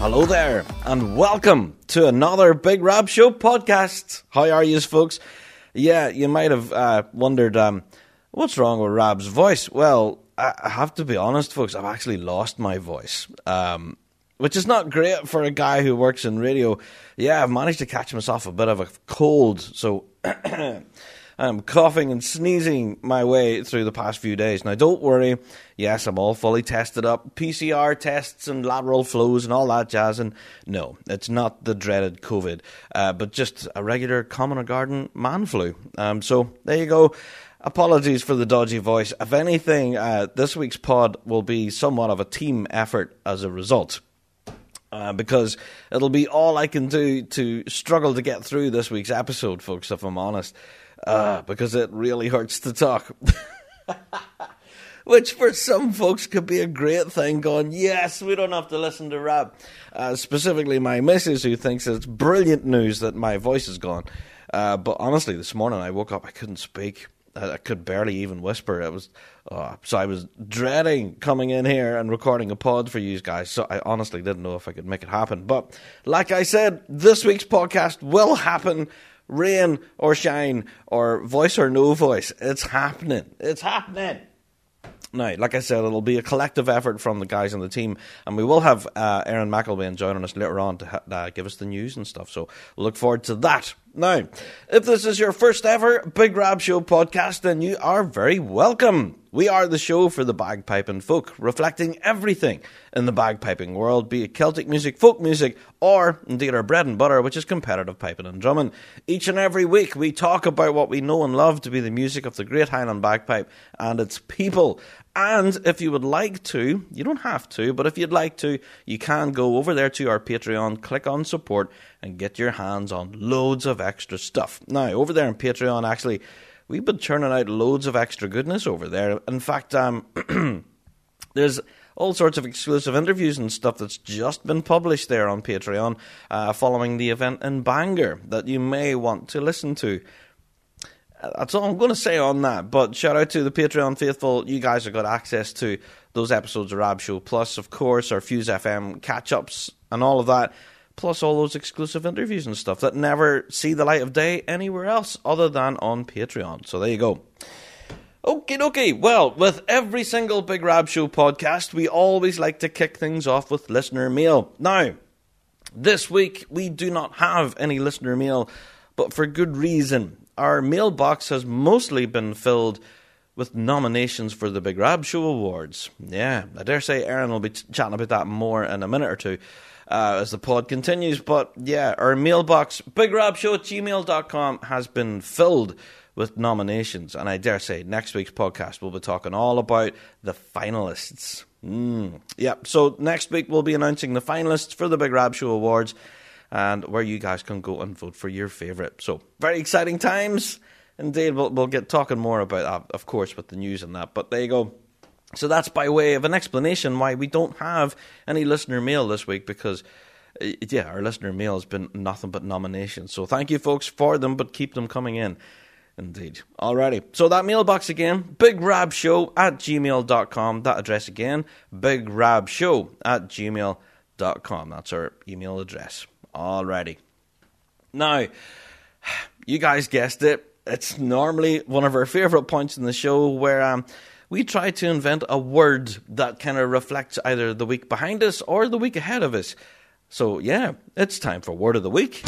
Hello there, and welcome to another Big Rab Show podcast. How are you, folks? Yeah, you might have uh, wondered um, what's wrong with Rab's voice. Well, I have to be honest, folks. I've actually lost my voice, um, which is not great for a guy who works in radio. Yeah, I've managed to catch myself a bit of a cold, so I'm coughing and sneezing my way through the past few days. Now, don't worry. Yes, I'm all fully tested up, PCR tests and lateral flows and all that jazz. And no, it's not the dreaded COVID, uh, but just a regular common or garden man flu. Um, so there you go. Apologies for the dodgy voice. If anything, uh, this week's pod will be somewhat of a team effort as a result. Uh, because it'll be all I can do to struggle to get through this week's episode, folks, if I'm honest uh, because it really hurts to talk. Which for some folks could be a great thing, going, yes, we don't have to listen to Rab. Uh, specifically, my missus, who thinks it's brilliant news that my voice is gone. Uh, but honestly, this morning I woke up, I couldn't speak. I, could barely even whisper. It was uh, so I was dreading coming in here and recording a pod for you guys. So I honestly didn't know if I could make it happen. But like I said, this week's podcast will happen rain or shine or voice or no voice. It's happening. It's happening. Now, like I said, it'll be a collective effort from the guys on the team, and we will have uh, Aaron McElwain joining us later on to ha- uh, give us the news and stuff. So look forward to that. Now, if this is your first ever Big Rab Show podcast, then you are very welcome. We are the show for the bagpiping folk, reflecting everything in the bagpiping world, be it Celtic music, folk music, or indeed our bread and butter, which is competitive piping and drumming. Each and every week, we talk about what we know and love to be the music of the Great Highland Bagpipe and its people. And if you would like to, you don't have to, but if you'd like to, you can go over there to our Patreon, click on support, and get your hands on loads of extra stuff. Now, over there on Patreon, actually, we've been churning out loads of extra goodness over there. In fact, um, there's all sorts of exclusive interviews and stuff that's just been published there on Patreon uh, following the event in Bangor that you may want to listen to. That's all I'm going to say on that. But shout out to the Patreon faithful. You guys have got access to those episodes of Rab Show, plus, of course, our Fuse FM catch ups and all of that plus all those exclusive interviews and stuff that never see the light of day anywhere else other than on Patreon. So there you go. Okay, okay. Well, with every single Big Rab Show podcast, we always like to kick things off with listener mail. Now, this week we do not have any listener mail, but for good reason. Our mailbox has mostly been filled with nominations for the Big Rab Show Awards. Yeah, I dare say Aaron will be chatting about that more in a minute or two uh, as the pod continues. But yeah, our mailbox, bigrabshow at gmail.com, has been filled with nominations. And I dare say next week's podcast we'll be talking all about the finalists. Mm. Yeah, so next week we'll be announcing the finalists for the Big Rab Show Awards and where you guys can go and vote for your favourite. So, very exciting times. Indeed, we'll, we'll get talking more about that, of course, with the news and that. But there you go. So that's by way of an explanation why we don't have any listener mail this week because, yeah, our listener mail has been nothing but nominations. So thank you, folks, for them, but keep them coming in. Indeed. Alrighty. So that mailbox again, bigrabshow at gmail.com. That address again, bigrabshow at gmail.com. That's our email address. Alrighty. Now, you guys guessed it. It's normally one of our favourite points in the show where um, we try to invent a word that kind of reflects either the week behind us or the week ahead of us. So, yeah, it's time for Word of the Week.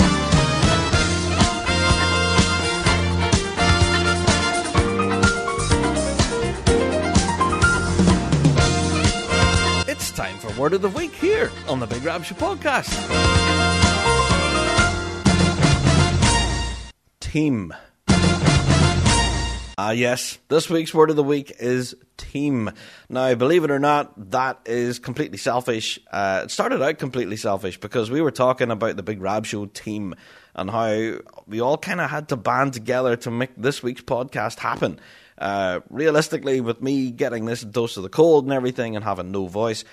It's time for Word of the Week here on the Big Show podcast. Team. Ah, yes. This week's word of the week is team. Now, believe it or not, that is completely selfish. Uh, it started out completely selfish because we were talking about the Big Rab Show team and how we all kind of had to band together to make this week's podcast happen. Uh, realistically, with me getting this dose of the cold and everything and having no voice,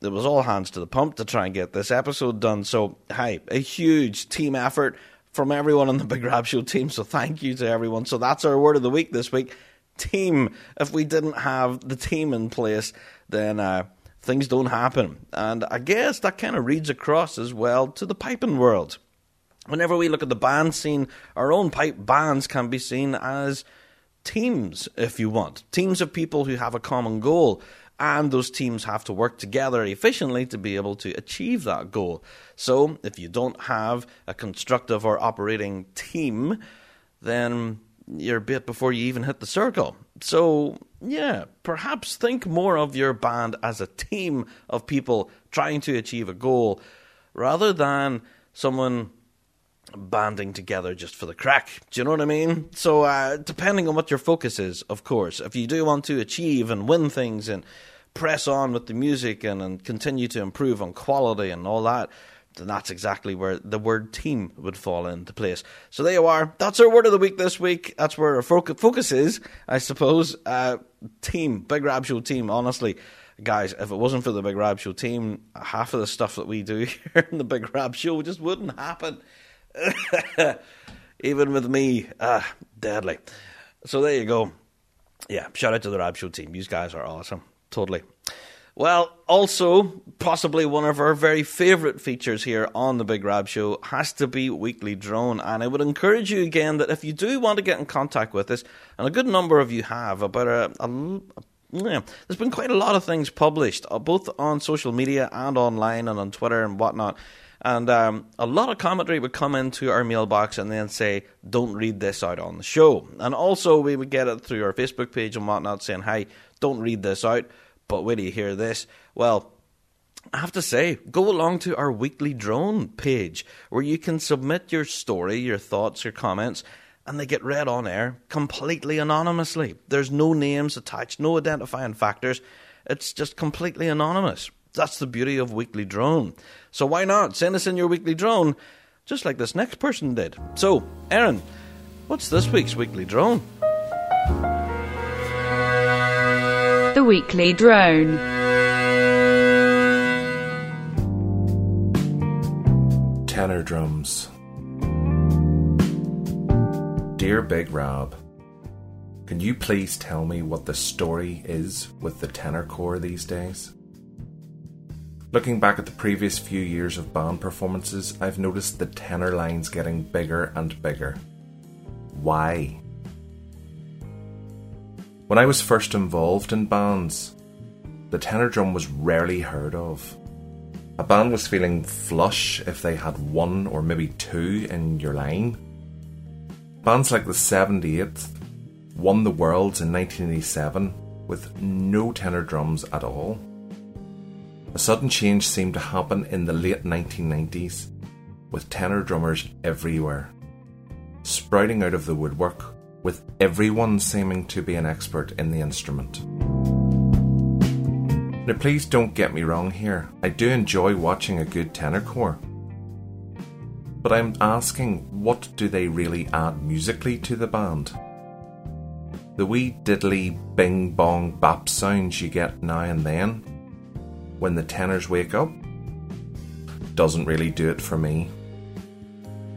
it was all hands to the pump to try and get this episode done. So, hi, a huge team effort from everyone on the Big Rab Show team. So thank you to everyone. So that's our word of the week this week. Team. If we didn't have the team in place, then uh, things don't happen. And I guess that kind of reads across as well to the piping world. Whenever we look at the band scene, our own pipe bands can be seen as teams, if you want. Teams of people who have a common goal and those teams have to work together efficiently to be able to achieve that goal. So, if you don't have a constructive or operating team, then you're a bit before you even hit the circle. So, yeah, perhaps think more of your band as a team of people trying to achieve a goal rather than someone banding together just for the crack. Do you know what I mean? So, uh, depending on what your focus is, of course, if you do want to achieve and win things and press on with the music and, and continue to improve on quality and all that, then that's exactly where the word team would fall into place. So there you are. That's our word of the week this week. That's where our focus is, I suppose. Uh, team, Big Rab Show team, honestly. Guys, if it wasn't for the Big Rab Show team, half of the stuff that we do here in the Big Rab Show just wouldn't happen. Even with me, uh, deadly. So there you go. Yeah, shout out to the Rab Show team. You guys are awesome. Totally. Well, also, possibly one of our very favourite features here on the Big Rab Show has to be Weekly Drone. And I would encourage you again that if you do want to get in contact with us, and a good number of you have, about a, a, a yeah, there's been quite a lot of things published, uh, both on social media and online and on Twitter and whatnot. And um, a lot of commentary would come into our mailbox and then say, don't read this out on the show. And also, we would get it through our Facebook page and whatnot saying, hey, don't read this out, but wait till you hear this. Well, I have to say, go along to our weekly drone page where you can submit your story, your thoughts, your comments, and they get read on air completely anonymously. There's no names attached, no identifying factors. It's just completely anonymous. That's the beauty of Weekly Drone. So why not send us in your Weekly Drone, just like this next person did? So, Aaron, what's this week's Weekly Drone? the weekly drone. Tenor drums. Dear Big Rab, can you please tell me what the story is with the tenor corps these days? Looking back at the previous few years of band performances, I've noticed the tenor lines getting bigger and bigger. Why? When I was first involved in bands, the tenor drum was rarely heard of. A band was feeling flush if they had one or maybe two in your line. Bands like the 78th won the Worlds in 1987 with no tenor drums at all. A sudden change seemed to happen in the late 1990s, with tenor drummers everywhere, sprouting out of the woodwork with everyone seeming to be an expert in the instrument. Now, please don't get me wrong here, I do enjoy watching a good tenor corps. But I'm asking, what do they really add musically to the band? The wee diddly bing bong bap sounds you get now and then when the tenors wake up doesn't really do it for me.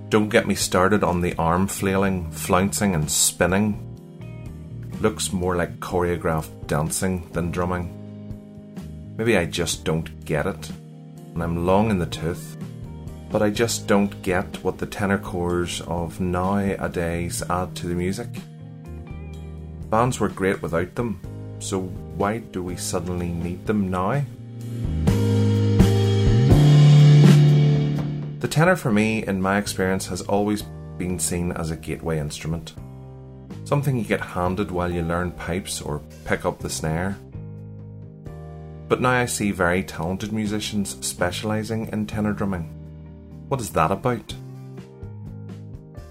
Don't get me started on the arm flailing, flouncing, and spinning. Looks more like choreographed dancing than drumming. Maybe I just don't get it, and I'm long in the tooth, but I just don't get what the tenor corps of nowadays add to the music. Bands were great without them, so why do we suddenly need them now? The tenor for me, in my experience, has always been seen as a gateway instrument. Something you get handed while you learn pipes or pick up the snare. But now I see very talented musicians specialising in tenor drumming. What is that about?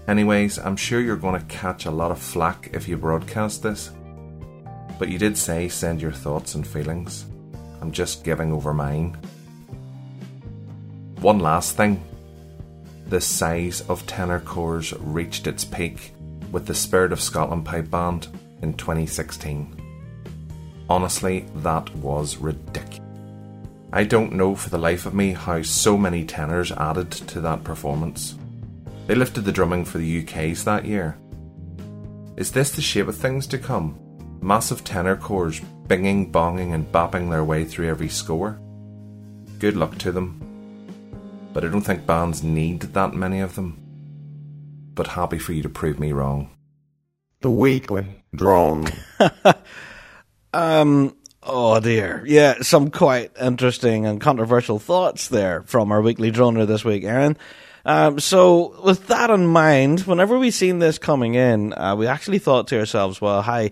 Anyways, I'm sure you're going to catch a lot of flack if you broadcast this. But you did say send your thoughts and feelings. I'm just giving over mine. One last thing. The size of tenor corps reached its peak with the Spirit of Scotland Pipe Band in 2016. Honestly, that was ridiculous. I don't know for the life of me how so many tenors added to that performance. They lifted the drumming for the UK's that year. Is this the shape of things to come? Massive tenor corps binging, bonging, and bopping their way through every score? Good luck to them. But I don't think bands need that many of them. But happy for you to prove me wrong. The weekly drone. Um, oh dear. Yeah, some quite interesting and controversial thoughts there from our weekly droner this week, Aaron. Um, so with that in mind, whenever we seen this coming in, uh, we actually thought to ourselves, well, hi,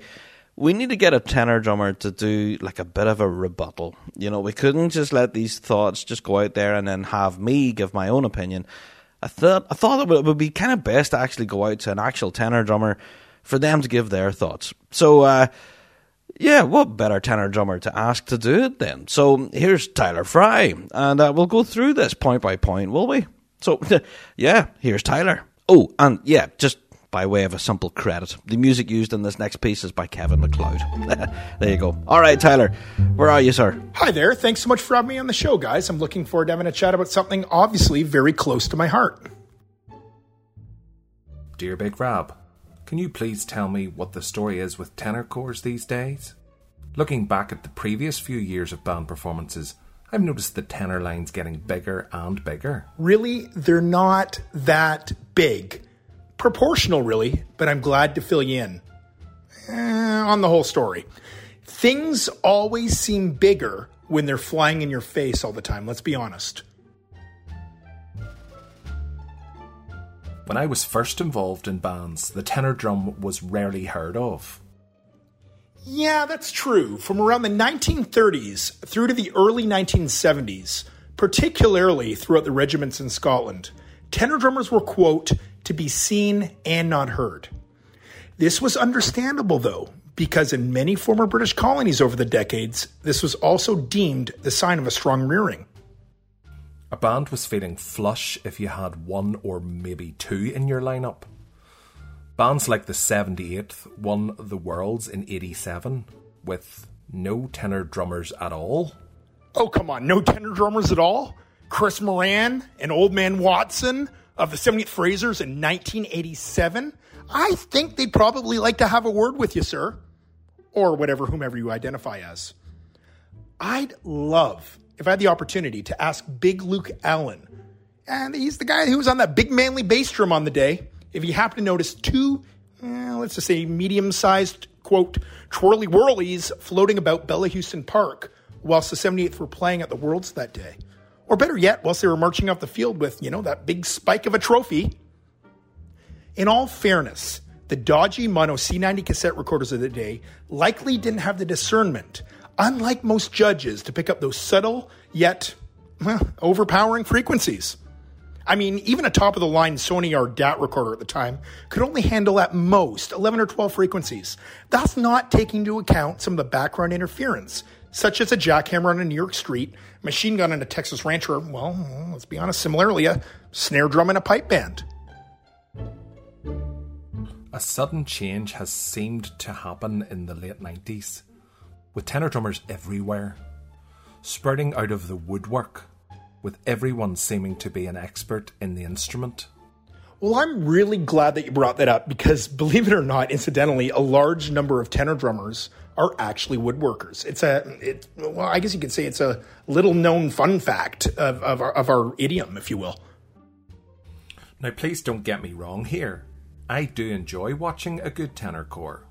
we need to get a tenor drummer to do like a bit of a rebuttal. You know, we couldn't just let these thoughts just go out there and then have me give my own opinion. I thought I thought it would be kind of best to actually go out to an actual tenor drummer for them to give their thoughts. So, uh, yeah, what better tenor drummer to ask to do it then? So here's Tyler Fry, and uh, we'll go through this point by point, will we? So, yeah, here's Tyler. Oh, and yeah, just by way of a simple credit, the music used in this next piece is by Kevin MacLeod. there you go. All right, Tyler, where are you, sir? Hi there. Thanks so much for having me on the show, guys. I'm looking forward to having a chat about something obviously very close to my heart. Dear Big Rob, can you please tell me what the story is with tenor corps these days? Looking back at the previous few years of band performances, I've noticed the tenor lines getting bigger and bigger. Really, they're not that big. Proportional, really, but I'm glad to fill you in eh, on the whole story. Things always seem bigger when they're flying in your face all the time, let's be honest. When I was first involved in bands, the tenor drum was rarely heard of. Yeah, that's true. From around the 1930s through to the early 1970s, particularly throughout the regiments in Scotland, tenor drummers were, quote, to be seen and not heard. This was understandable, though, because in many former British colonies over the decades, this was also deemed the sign of a strong rearing. A band was feeling flush if you had one or maybe two in your lineup. Bands like the 78th won the Worlds in 87 with no tenor drummers at all. Oh, come on, no tenor drummers at all? Chris Moran and Old Man Watson of the 70th Frasers in 1987? I think they'd probably like to have a word with you, sir. Or whatever, whomever you identify as. I'd love if I had the opportunity to ask Big Luke Allen, and he's the guy who was on that big manly bass drum on the day, if he happened to notice two, eh, let's just say medium sized, quote, twirly whirlies floating about Bellahouston Park whilst the 78th were playing at the Worlds that day. Or better yet, whilst they were marching off the field with, you know, that big spike of a trophy. In all fairness, the dodgy mono C90 cassette recorders of the day likely didn't have the discernment unlike most judges, to pick up those subtle yet well, overpowering frequencies. I mean, even a top of the line Sony or DAT recorder at the time could only handle at most 11 or 12 frequencies. That's not taking into account some of the background interference, such as a jackhammer on a New York street, machine gun on a Texas rancher, well, let's be honest, similarly, a snare drum in a pipe band. A sudden change has seemed to happen in the late 90s with tenor drummers everywhere, sprouting out of the woodwork, with everyone seeming to be an expert in the instrument. Well, I'm really glad that you brought that up because, believe it or not, incidentally, a large number of tenor drummers are actually woodworkers. It's a, it, well, I guess you could say it's a little known fun fact of, of, our, of our idiom, if you will. Now, please don't get me wrong here. I do enjoy watching a good tenor corps.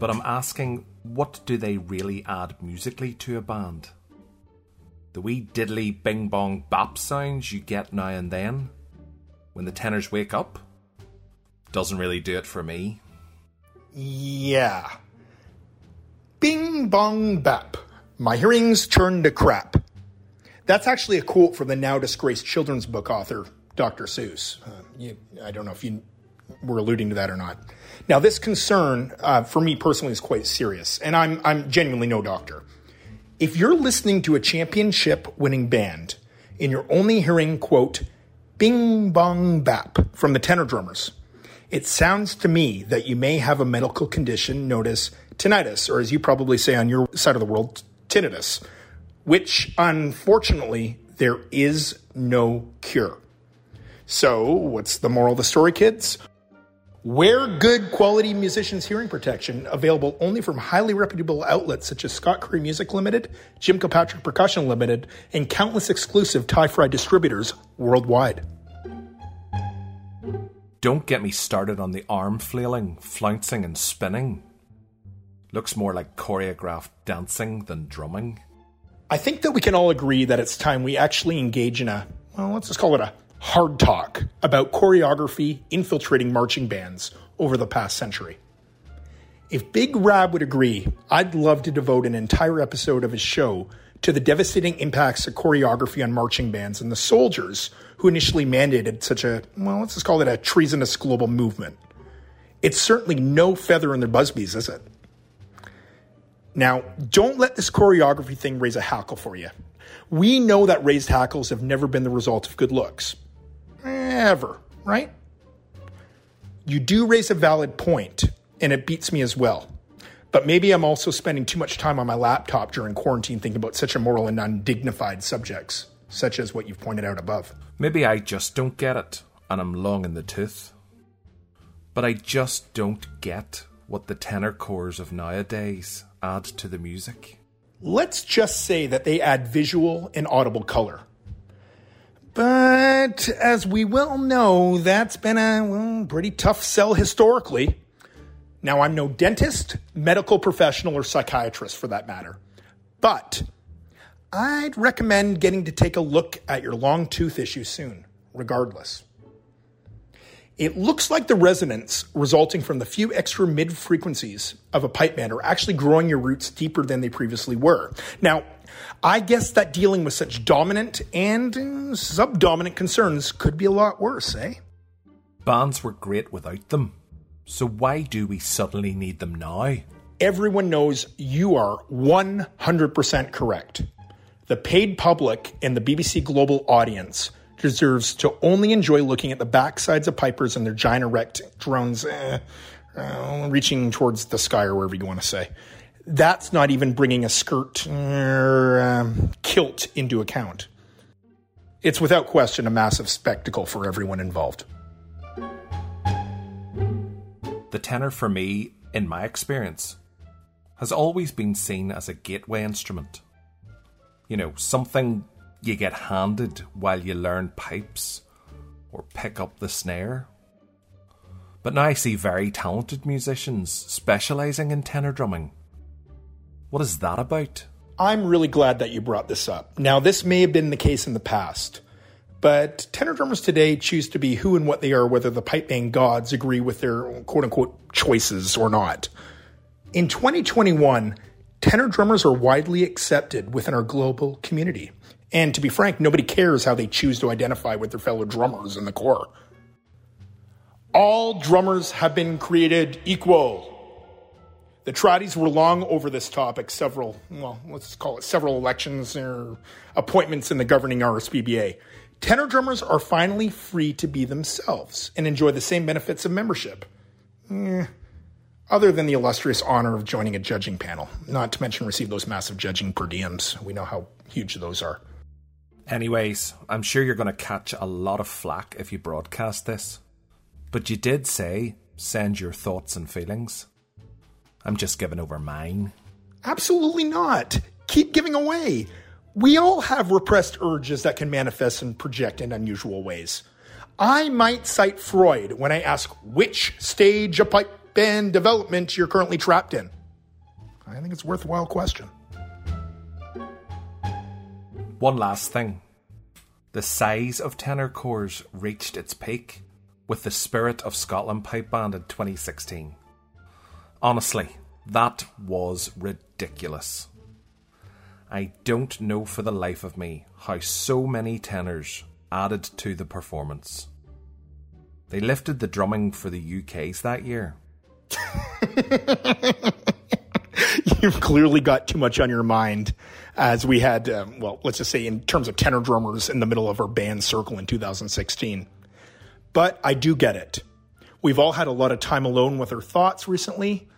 But I'm asking, what do they really add musically to a band? The wee diddly bing bong bop sounds you get now and then when the tenors wake up doesn't really do it for me. Yeah. Bing bong bap. My hearing's turned to crap. That's actually a quote from the now disgraced children's book author Dr. Seuss. Uh, you, I don't know if you were alluding to that or not. Now, this concern uh, for me personally is quite serious, and I'm I'm genuinely no doctor. If you're listening to a championship winning band and you're only hearing quote bing bong bap from the tenor drummers, it sounds to me that you may have a medical condition known as tinnitus, or as you probably say on your side of the world, tinnitus, which unfortunately there is no cure. So, what's the moral of the story, kids? Wear good quality musicians' hearing protection, available only from highly reputable outlets such as Scott Curry Music Limited, Jim Kilpatrick Percussion Limited, and countless exclusive Tyfry distributors worldwide. Don't get me started on the arm flailing, flouncing, and spinning. Looks more like choreographed dancing than drumming. I think that we can all agree that it's time we actually engage in a, well, let's just call it a hard talk about choreography infiltrating marching bands over the past century. If Big Rab would agree, I'd love to devote an entire episode of his show to the devastating impacts of choreography on marching bands and the soldiers who initially mandated such a, well, let's just call it a treasonous global movement. It's certainly no feather in their busbies, is it? Now, don't let this choreography thing raise a hackle for you. We know that raised hackles have never been the result of good looks ever, right? You do raise a valid point, and it beats me as well. But maybe I'm also spending too much time on my laptop during quarantine thinking about such immoral and undignified subjects, such as what you've pointed out above. Maybe I just don't get it, and I'm long in the tooth. But I just don't get what the tenor corps of nowadays add to the music. Let's just say that they add visual and audible color. But as we well know, that's been a well, pretty tough sell historically. Now, I'm no dentist, medical professional, or psychiatrist for that matter. But I'd recommend getting to take a look at your long tooth issue soon, regardless. It looks like the resonance resulting from the few extra mid frequencies of a pipe band are actually growing your roots deeper than they previously were. Now, I guess that dealing with such dominant and uh, subdominant concerns could be a lot worse, eh? Bands were great without them. So why do we suddenly need them now? Everyone knows you are 100% correct. The paid public and the BBC Global audience deserves to only enjoy looking at the backsides of pipers and their giant erect drones eh, uh, reaching towards the sky or wherever you want to say. That's not even bringing a skirt or um, kilt into account. It's without question a massive spectacle for everyone involved. The tenor, for me, in my experience, has always been seen as a gateway instrument. You know, something you get handed while you learn pipes or pick up the snare. But now I see very talented musicians specialising in tenor drumming what is that about? I'm really glad that you brought this up. Now, this may have been the case in the past, but tenor drummers today choose to be who and what they are, whether the pipe band gods agree with their quote unquote choices or not. In 2021, tenor drummers are widely accepted within our global community. And to be frank, nobody cares how they choose to identify with their fellow drummers in the Corps. All drummers have been created equal. The Trotties were long over this topic several, well, let's call it several elections or appointments in the governing RSPBA. Tenor drummers are finally free to be themselves and enjoy the same benefits of membership. Eh, other than the illustrious honor of joining a judging panel, not to mention receive those massive judging per diems. We know how huge those are. Anyways, I'm sure you're going to catch a lot of flack if you broadcast this. But you did say send your thoughts and feelings. I'm just giving over mine. Absolutely not. Keep giving away. We all have repressed urges that can manifest and project in unusual ways. I might cite Freud when I ask which stage of pipe band development you're currently trapped in. I think it's a worthwhile question. One last thing. The size of tenor corps reached its peak with the Spirit of Scotland Pipe Band in 2016. Honestly, that was ridiculous. I don't know for the life of me how so many tenors added to the performance. They lifted the drumming for the UKs that year. You've clearly got too much on your mind as we had, um, well, let's just say in terms of tenor drummers in the middle of our band circle in 2016. But I do get it. We've all had a lot of time alone with our thoughts recently.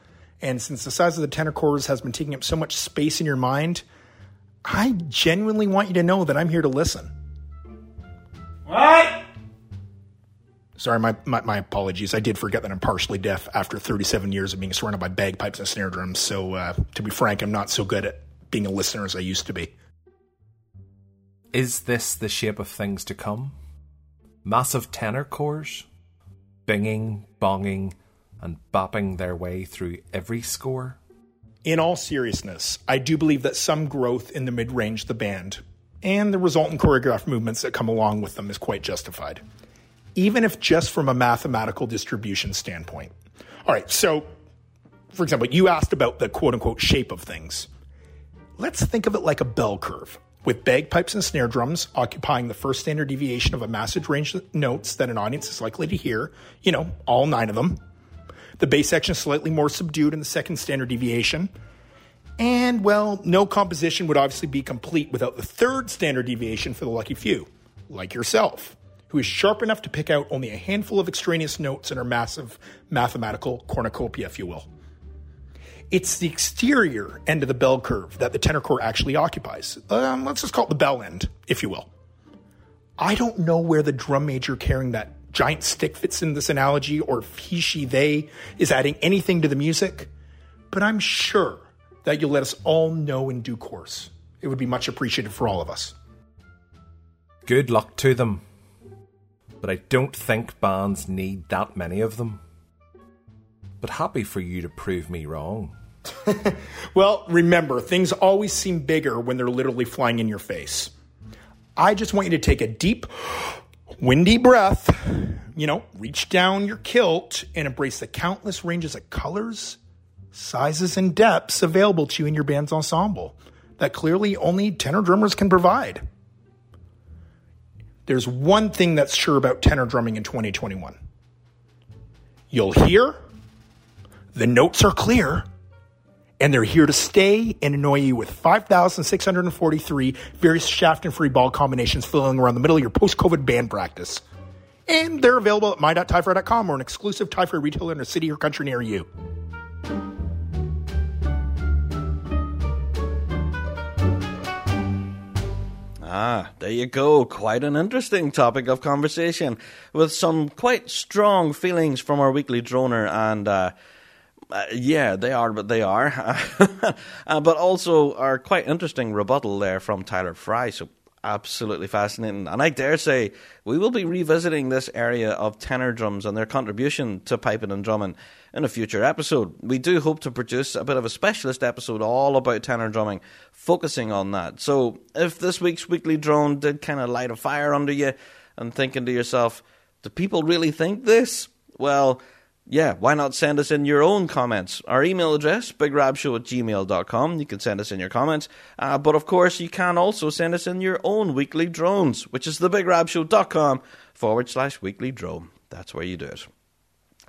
And since the size of the tenor corps has been taking up so much space in your mind, I genuinely want you to know that I'm here to listen. What? Sorry, my, my, my apologies. I did forget that I'm partially deaf after 37 years of being surrounded by bagpipes and snare drums. So, uh, to be frank, I'm not so good at being a listener as I used to be. Is this the shape of things to come? Massive tenor corps? Binging, bonging, and bopping their way through every score? In all seriousness, I do believe that some growth in the mid range of the band and the resultant choreographed movements that come along with them is quite justified, even if just from a mathematical distribution standpoint. All right, so for example, you asked about the quote unquote shape of things. Let's think of it like a bell curve, with bagpipes and snare drums occupying the first standard deviation of a massive range of notes that an audience is likely to hear, you know, all nine of them. The bass section is slightly more subdued in the second standard deviation. And, well, no composition would obviously be complete without the third standard deviation for the lucky few, like yourself, who is sharp enough to pick out only a handful of extraneous notes in our massive mathematical cornucopia, if you will. It's the exterior end of the bell curve that the tenor corps actually occupies. Um, let's just call it the bell end, if you will. I don't know where the drum major carrying that giant stick fits in this analogy or if he, she, they is adding anything to the music, but I'm sure that you'll let us all know in due course. It would be much appreciated for all of us. Good luck to them. But I don't think bands need that many of them. But happy for you to prove me wrong. Well, remember, things always seem bigger when they're literally flying in your face. I just want you to take a deep, windy breath, you know, reach down your kilt and embrace the countless ranges of colors, sizes, and depths available to you in your band's ensemble that clearly only tenor drummers can provide. There's one thing that's sure about tenor drumming in 2021 you'll hear, the notes are clear, and they're here to stay and annoy you with 5,643 various shaft and free ball combinations filling around the middle of your post COVID band practice. And they're available at my.tyfry.com or an exclusive Tyfry retailer in a city or country near you. Ah, there you go. Quite an interesting topic of conversation with some quite strong feelings from our weekly droner and, uh, uh, yeah, they are, but they are. uh, but also are quite interesting rebuttal there from Tyler Fry. So absolutely fascinating. And I dare say we will be revisiting this area of tenor drums and their contribution to piping and drumming in a future episode. We do hope to produce a bit of a specialist episode all about tenor drumming, focusing on that. So if this week's weekly drone did kind of light a fire under you and thinking to yourself, do people really think this? Well, yeah, why not send us in your own comments? Our email address, bigrabshow at gmail.com. You can send us in your comments. Uh, but of course, you can also send us in your own weekly drones, which is thebigrabshow.com forward slash weekly drone. That's where you do it.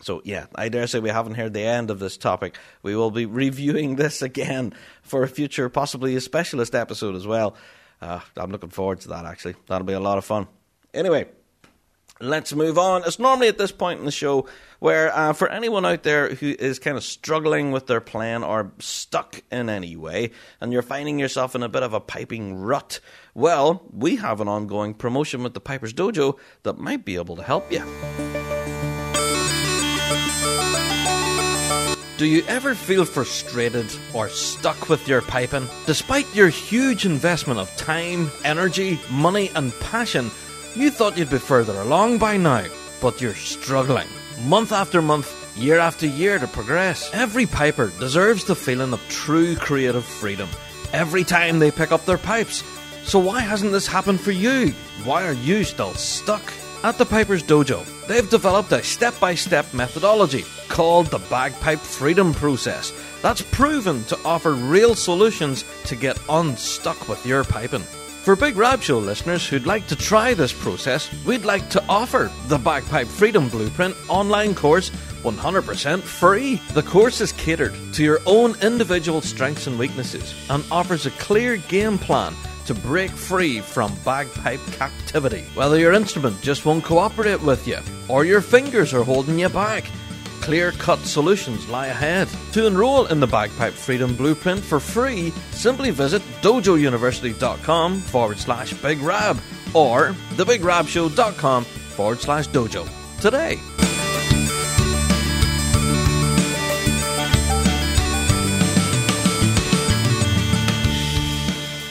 So, yeah, I dare say we haven't heard the end of this topic. We will be reviewing this again for a future, possibly a specialist episode as well. Uh, I'm looking forward to that, actually. That'll be a lot of fun. Anyway, let's move on. It's normally at this point in the show where, uh, for anyone out there who is kind of struggling with their plan or stuck in any way, and you're finding yourself in a bit of a piping rut, well, we have an ongoing promotion with the Piper's Dojo that might be able to help you. Do you ever feel frustrated or stuck with your piping? Despite your huge investment of time, energy, money, and passion, you thought you'd be further along by now, but you're struggling. Month after month, year after year to progress. Every piper deserves the feeling of true creative freedom every time they pick up their pipes. So why hasn't this happened for you? Why are you still stuck? At the Piper's Dojo, they've developed a step by step methodology called the Bagpipe Freedom Process that's proven to offer real solutions to get unstuck with your piping. For Big Rab Show listeners who'd like to try this process, we'd like to offer the Bagpipe Freedom Blueprint online course 100% free. The course is catered to your own individual strengths and weaknesses and offers a clear game plan to break free from bagpipe captivity. Whether your instrument just won't cooperate with you or your fingers are holding you back, clear cut solutions lie ahead. To enroll in the Bagpipe Freedom Blueprint for free, simply visit dojouniversity.com forward slash Big Rab or thebigrabshow.com forward slash dojo today.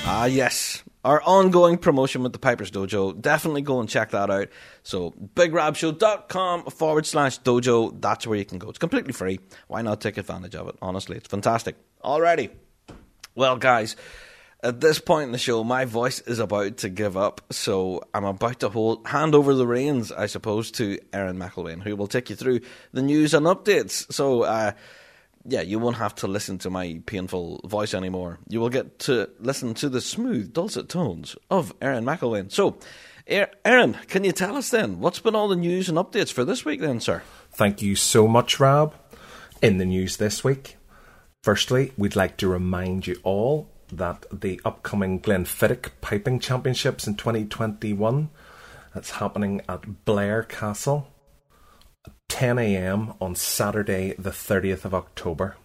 Ah, yes. Our ongoing promotion with the Piper's Dojo. Definitely go and check that out. So, bigrabshow.com forward slash dojo. That's where you can go. It's completely free. Why not take advantage of it? Honestly, it's fantastic. Alrighty. Well, guys, at this point in the show, my voice is about to give up. So, I'm about to hold, hand over the reins, I suppose, to Aaron McElwain, who will take you through the news and updates. So, uh, yeah, you won't have to listen to my painful voice anymore. You will get to listen to the smooth, dulcet tones of Aaron McElwain. So, er-, Aaron, can you tell us then what's been all the news and updates for this week, then, sir? Thank you so much, Rob. In the news this week, firstly, we'd like to remind you all that the upcoming Glenfiddich Piping Championships in 2021 that's happening at Blair Castle 10 a.m. on Saturday, the 30th of October.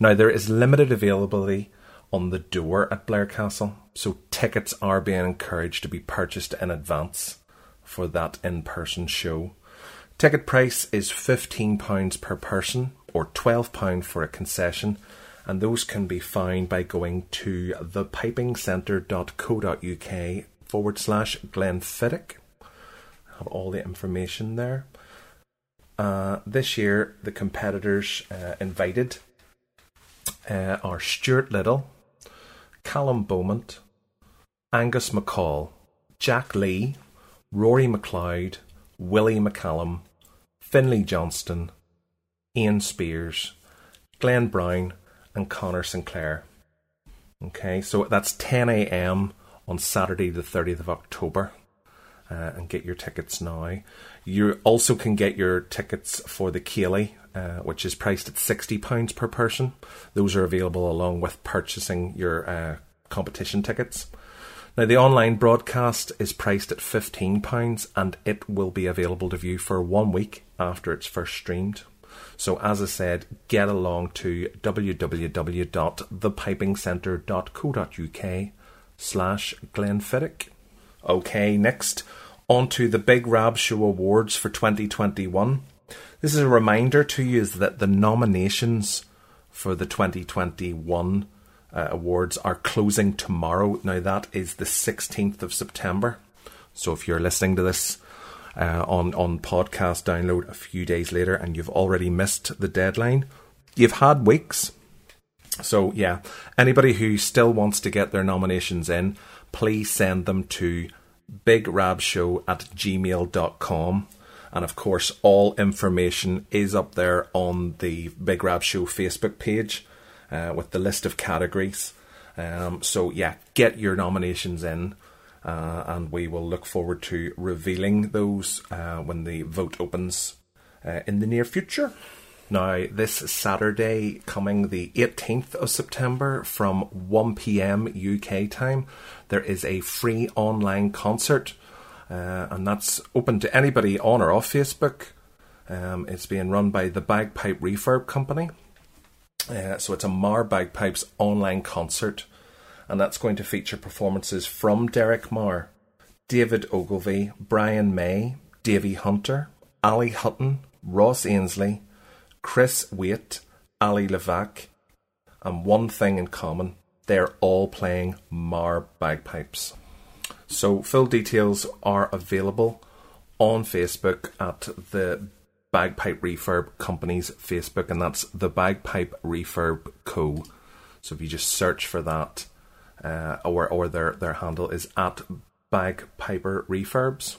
Now, there is limited availability on the door at Blair Castle, so tickets are being encouraged to be purchased in advance for that in person show. Ticket price is £15 per person or £12 for a concession, and those can be found by going to thepipingcentre.co.uk forward slash Glenfiddich. Have all the information there. Uh, this year, the competitors uh, invited uh, are Stuart Liddell, Callum Beaumont, Angus MacColl, Jack Lee, Rory McLeod, Willie McCallum, Finlay Johnston, Iain Speirs, Glenn Brown, and Connor Sinclair. Okay, so that's 10 a.m. on Saturday, the 30th of October. Uh, and get your tickets now. You also can get your tickets for the Ceilidh, uh, which is priced at £60 per person. Those are available along with purchasing your uh, competition tickets. Now, the online broadcast is priced at £15 and it will be available to view for one week after it's first streamed. So, as I said, get along to www.thepipingcentre.co.uk slash Glenfiddich. Okay, next on to the Big Rab Show Awards for 2021. This is a reminder to you is that the nominations for the 2021 uh, awards are closing tomorrow. Now, that is the 16th of September. So, if you're listening to this uh, on, on podcast download a few days later and you've already missed the deadline, you've had weeks. So, yeah, anybody who still wants to get their nominations in, please send them to bigrabshow at gmail.com. And of course, all information is up there on the Big Rab Show Facebook page uh, with the list of categories. Um, so, yeah, get your nominations in, uh, and we will look forward to revealing those uh, when the vote opens uh, in the near future. Now, this Saturday, coming the 18th of September from 1 pm UK time, there is a free online concert, uh, and that's open to anybody on or off Facebook. Um, it's being run by the Bagpipe Refurb Company. Uh, so it's a Mar Bagpipes online concert, and that's going to feature performances from Derek Marr, David Ogilvy, Brian May, Davy Hunter, Ali Hutton, Ross Ainslie, Chris Waite, Ali Levack, and one thing in common they're all playing Mar bagpipes. So, full details are available on Facebook at the Bagpipe Refurb Company's Facebook, and that's the Bagpipe Refurb Co. So, if you just search for that, uh, or or their their handle is at Bagpiper Refurbs.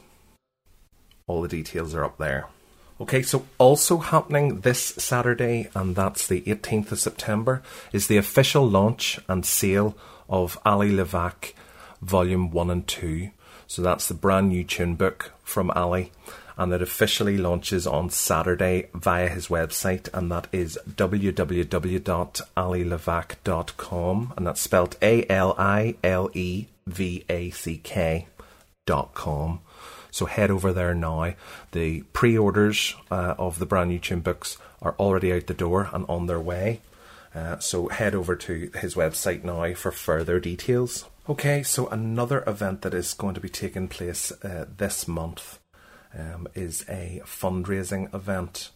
All the details are up there. Okay, so also happening this Saturday, and that's the 18th of September, is the official launch and sale of Ali Levack Volume 1 and 2. So that's the brand new tune book from Ali, and it officially launches on Saturday via his website, and that is www.alilevack.com, and that's spelled A L I L E V A C K dot com. So head over there now. The pre orders uh, of the brand new tune books are already out the door and on their way. Uh, so head over to his website now for further details. Okay, so another event that is going to be taking place uh, this month um, is a fundraising event.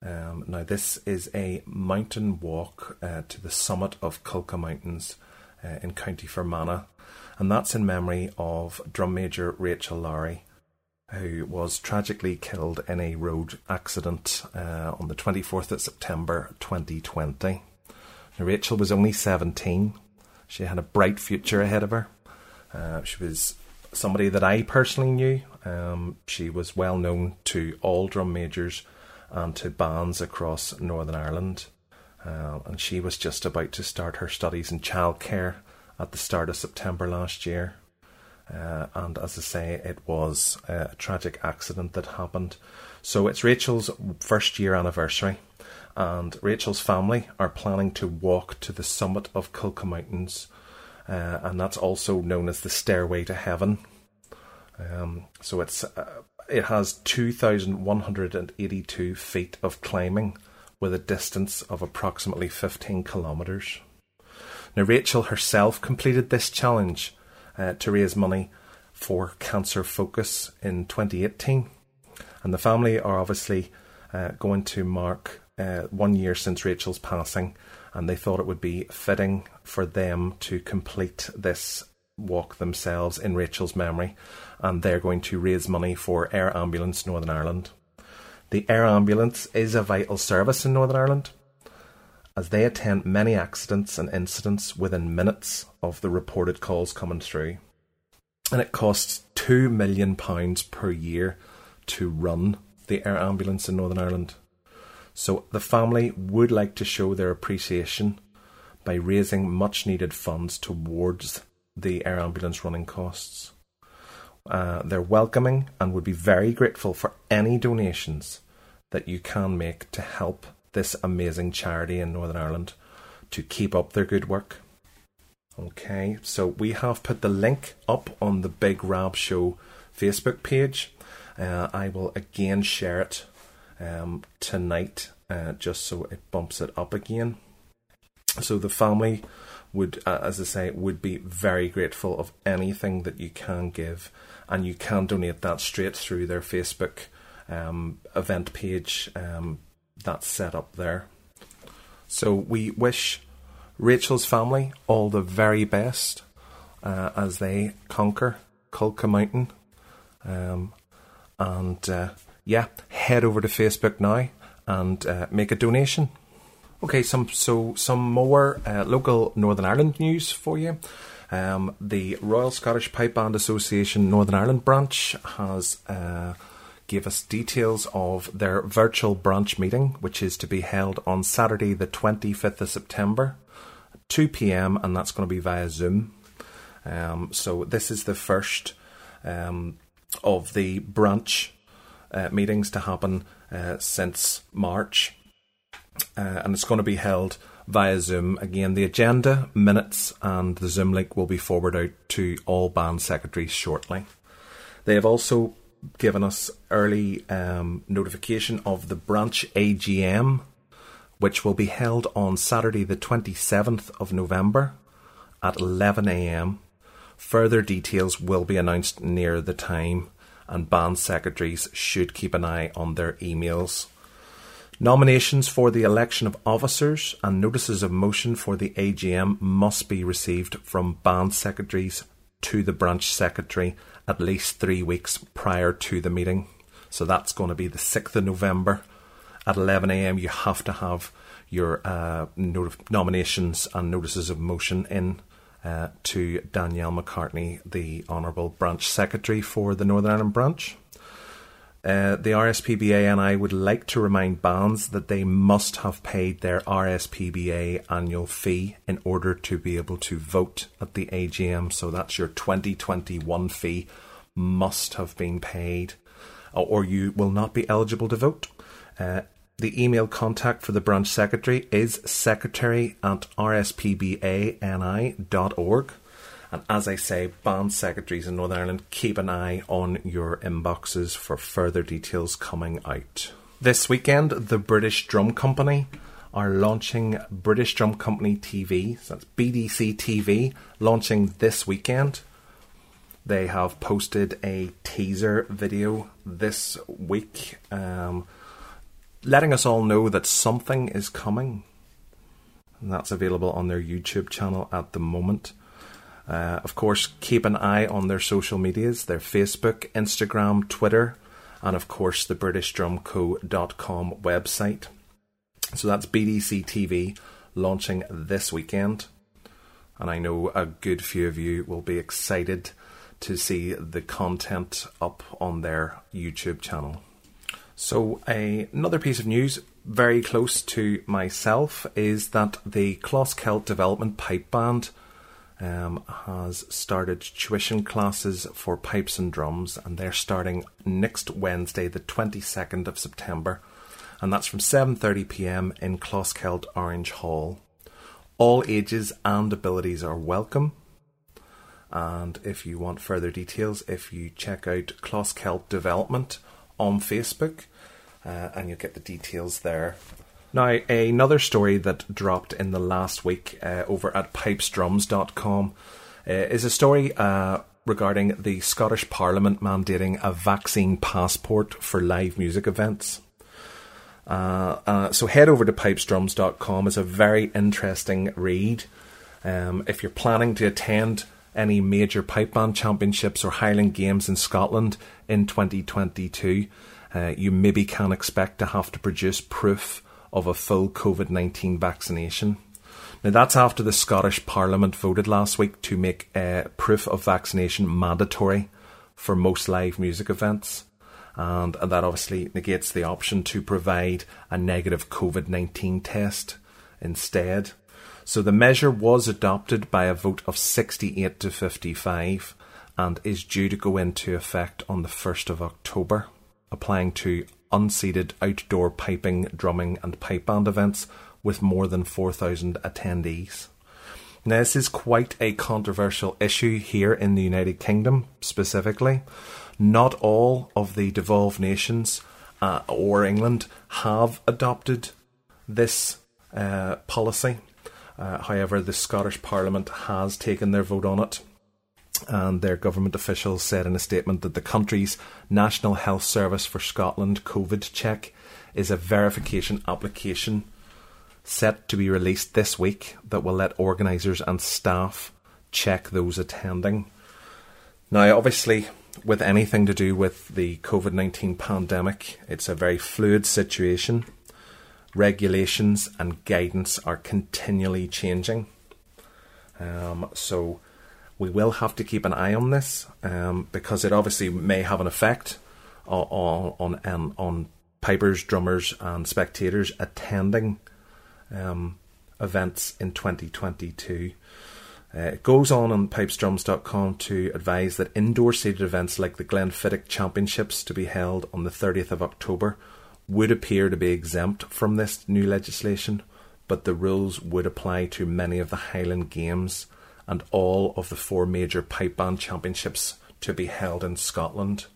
Um, now, this is a mountain walk uh, to the summit of Cuilcagh Mountains uh, in County Fermanagh, and that's in memory of drum major Rachel Lowry, who was tragically killed in a road accident uh, on the 24th of September 2020. Now, Rachel was only 17. She had a bright future ahead of her. Uh, she was somebody that I personally knew. Um, she was well known to all drum majors and to bands across Northern Ireland. Uh, and she was just about to start her studies in childcare at the start of September last year. Uh, and as I say, it was a tragic accident that happened. So it's Rachel's first year anniversary, and Rachel's family are planning to walk to the summit of Cuilcagh Mountains, uh, and that's also known as the Stairway to Heaven. Um, so it's uh, it has 2,182 feet of climbing with a distance of approximately 15 kilometres. Now, Rachel herself completed this challenge uh, to raise money for Cancer Focus in 2018. And the family are obviously uh, going to mark uh, one year since Rachel's passing, and they thought it would be fitting for them to complete this walk themselves in Rachel's memory, and they're going to raise money for Air Ambulance Northern Ireland. The Air Ambulance is a vital service in Northern Ireland, as they attend many accidents and incidents within minutes of the reported calls coming through. And it costs £2 million per year to run the air ambulance in Northern Ireland. So the family would like to show their appreciation by raising much needed funds towards the air ambulance running costs. Uh, they're welcoming and would be very grateful for any donations that you can make to help this amazing charity in Northern Ireland to keep up their good work. Okay, so we have put the link up on the Big Rab Show Facebook page. Uh, I will again share it um, tonight uh, just so it bumps it up again. So the family would, uh, as I say, would be very grateful of anything that you can give, and you can donate that straight through their Facebook um, event page. Um, that's set up there. So we wish Rachel's family all the very best uh, as they conquer Cuilcagh Mountain. Um, and uh, yeah, head over to Facebook now and uh, make a donation. Okay, some so some more uh, local Northern Ireland news for you. Um, the Royal Scottish Pipe Band Association Northern Ireland branch has uh, gave us details of their virtual branch meeting, which is to be held on Saturday, the 25th of September, 2 pm, and that's going to be via Zoom. Um, so, this is the first um, of the branch uh, meetings to happen uh, since March, uh, and it's going to be held via Zoom. Again, the agenda, minutes, and the Zoom link will be forwarded out to all band secretaries shortly. They have also given us early um, notification of the branch AGM, which will be held on Saturday, the 27th of November at 11am. Further details will be announced near the time, and band secretaries should keep an eye on their emails. Nominations for the election of officers and notices of motion for the AGM must be received from band secretaries to the branch secretary at least three weeks prior to the meeting. So that's going to be the 6th of November at 11am. You have to have your uh, not- nominations and notices of motion in uh, to Danielle McCartney, the Honourable Branch Secretary for the Northern Ireland branch. Uh, the RSPBA and I would like to remind bands that they must have paid their RSPBA annual fee in order to be able to vote at the AGM. So that's your 2021 fee must have been paid, uh, or you will not be eligible to vote. Uh, the email contact for the branch secretary is secretary at rspbani.org. And as I say, band secretaries in Northern Ireland, keep an eye on your inboxes for further details coming out. This weekend, the British Drum Company are launching British Drum Company TV. So that's BDC TV, launching this weekend. They have posted a teaser video this week, um, letting us all know that something is coming. And that's available on their YouTube channel at the moment. Uh, of course, keep an eye on their social medias their Facebook, Instagram, Twitter, and of course the BritishDrumCo.com website. So that's BDC TV launching this weekend. And I know a good few of you will be excited to see the content up on their YouTube channel. So, a, another piece of news very close to myself is that the Closkelt Development Pipe Band um, has started tuition classes for pipes and drums, and they're starting next Wednesday, the 22nd of September, and that's from 7:30 p.m. in Closkelt Orange Hall. All ages and abilities are welcome. And if you want further details, if you check out Closkelt Development on Facebook, uh, and you'll get the details there. Now, another story that dropped in the last week uh, over at pipesdrums.com uh, is a story uh, regarding the Scottish Parliament mandating a vaccine passport for live music events. Uh, uh, so head over to pipesdrums.com. It's a very interesting read. Um, if you're planning to attend any major pipe band championships or Highland Games in Scotland in 2022, uh, you maybe can expect to have to produce proof of a full COVID 19 vaccination. Now, that's after the Scottish Parliament voted last week to make uh, proof of vaccination mandatory for most live music events. And, and that obviously negates the option to provide a negative COVID 19 test instead. So the measure was adopted by a vote of 68 to 55 and is due to go into effect on the 1st of October, applying to unseated outdoor piping, drumming, and pipe band events with more than 4,000 attendees. Now, this is quite a controversial issue here in the United Kingdom specifically. Not all of the devolved nations uh, or England have adopted this uh, policy. Uh, however, the Scottish Parliament has taken their vote on it and their government officials said in a statement that the country's National Health Service for Scotland COVID check is a verification application set to be released this week that will let organisers and staff check those attending. Now, obviously, with anything to do with the COVID 19 pandemic, it's a very fluid situation. Regulations and guidance are continually changing. Um, so, we will have to keep an eye on this um, because it obviously may have an effect on on on, on pipers, drummers, and spectators attending um, events in 2022. Uh, it goes on on pipesdrums.com to advise that indoor seated events like the Glenfiddich Championships to be held on the 30th of October would appear to be exempt from this new legislation, but the rules would apply to many of the Highland Games and all of the four major pipe band championships to be held in Scotland.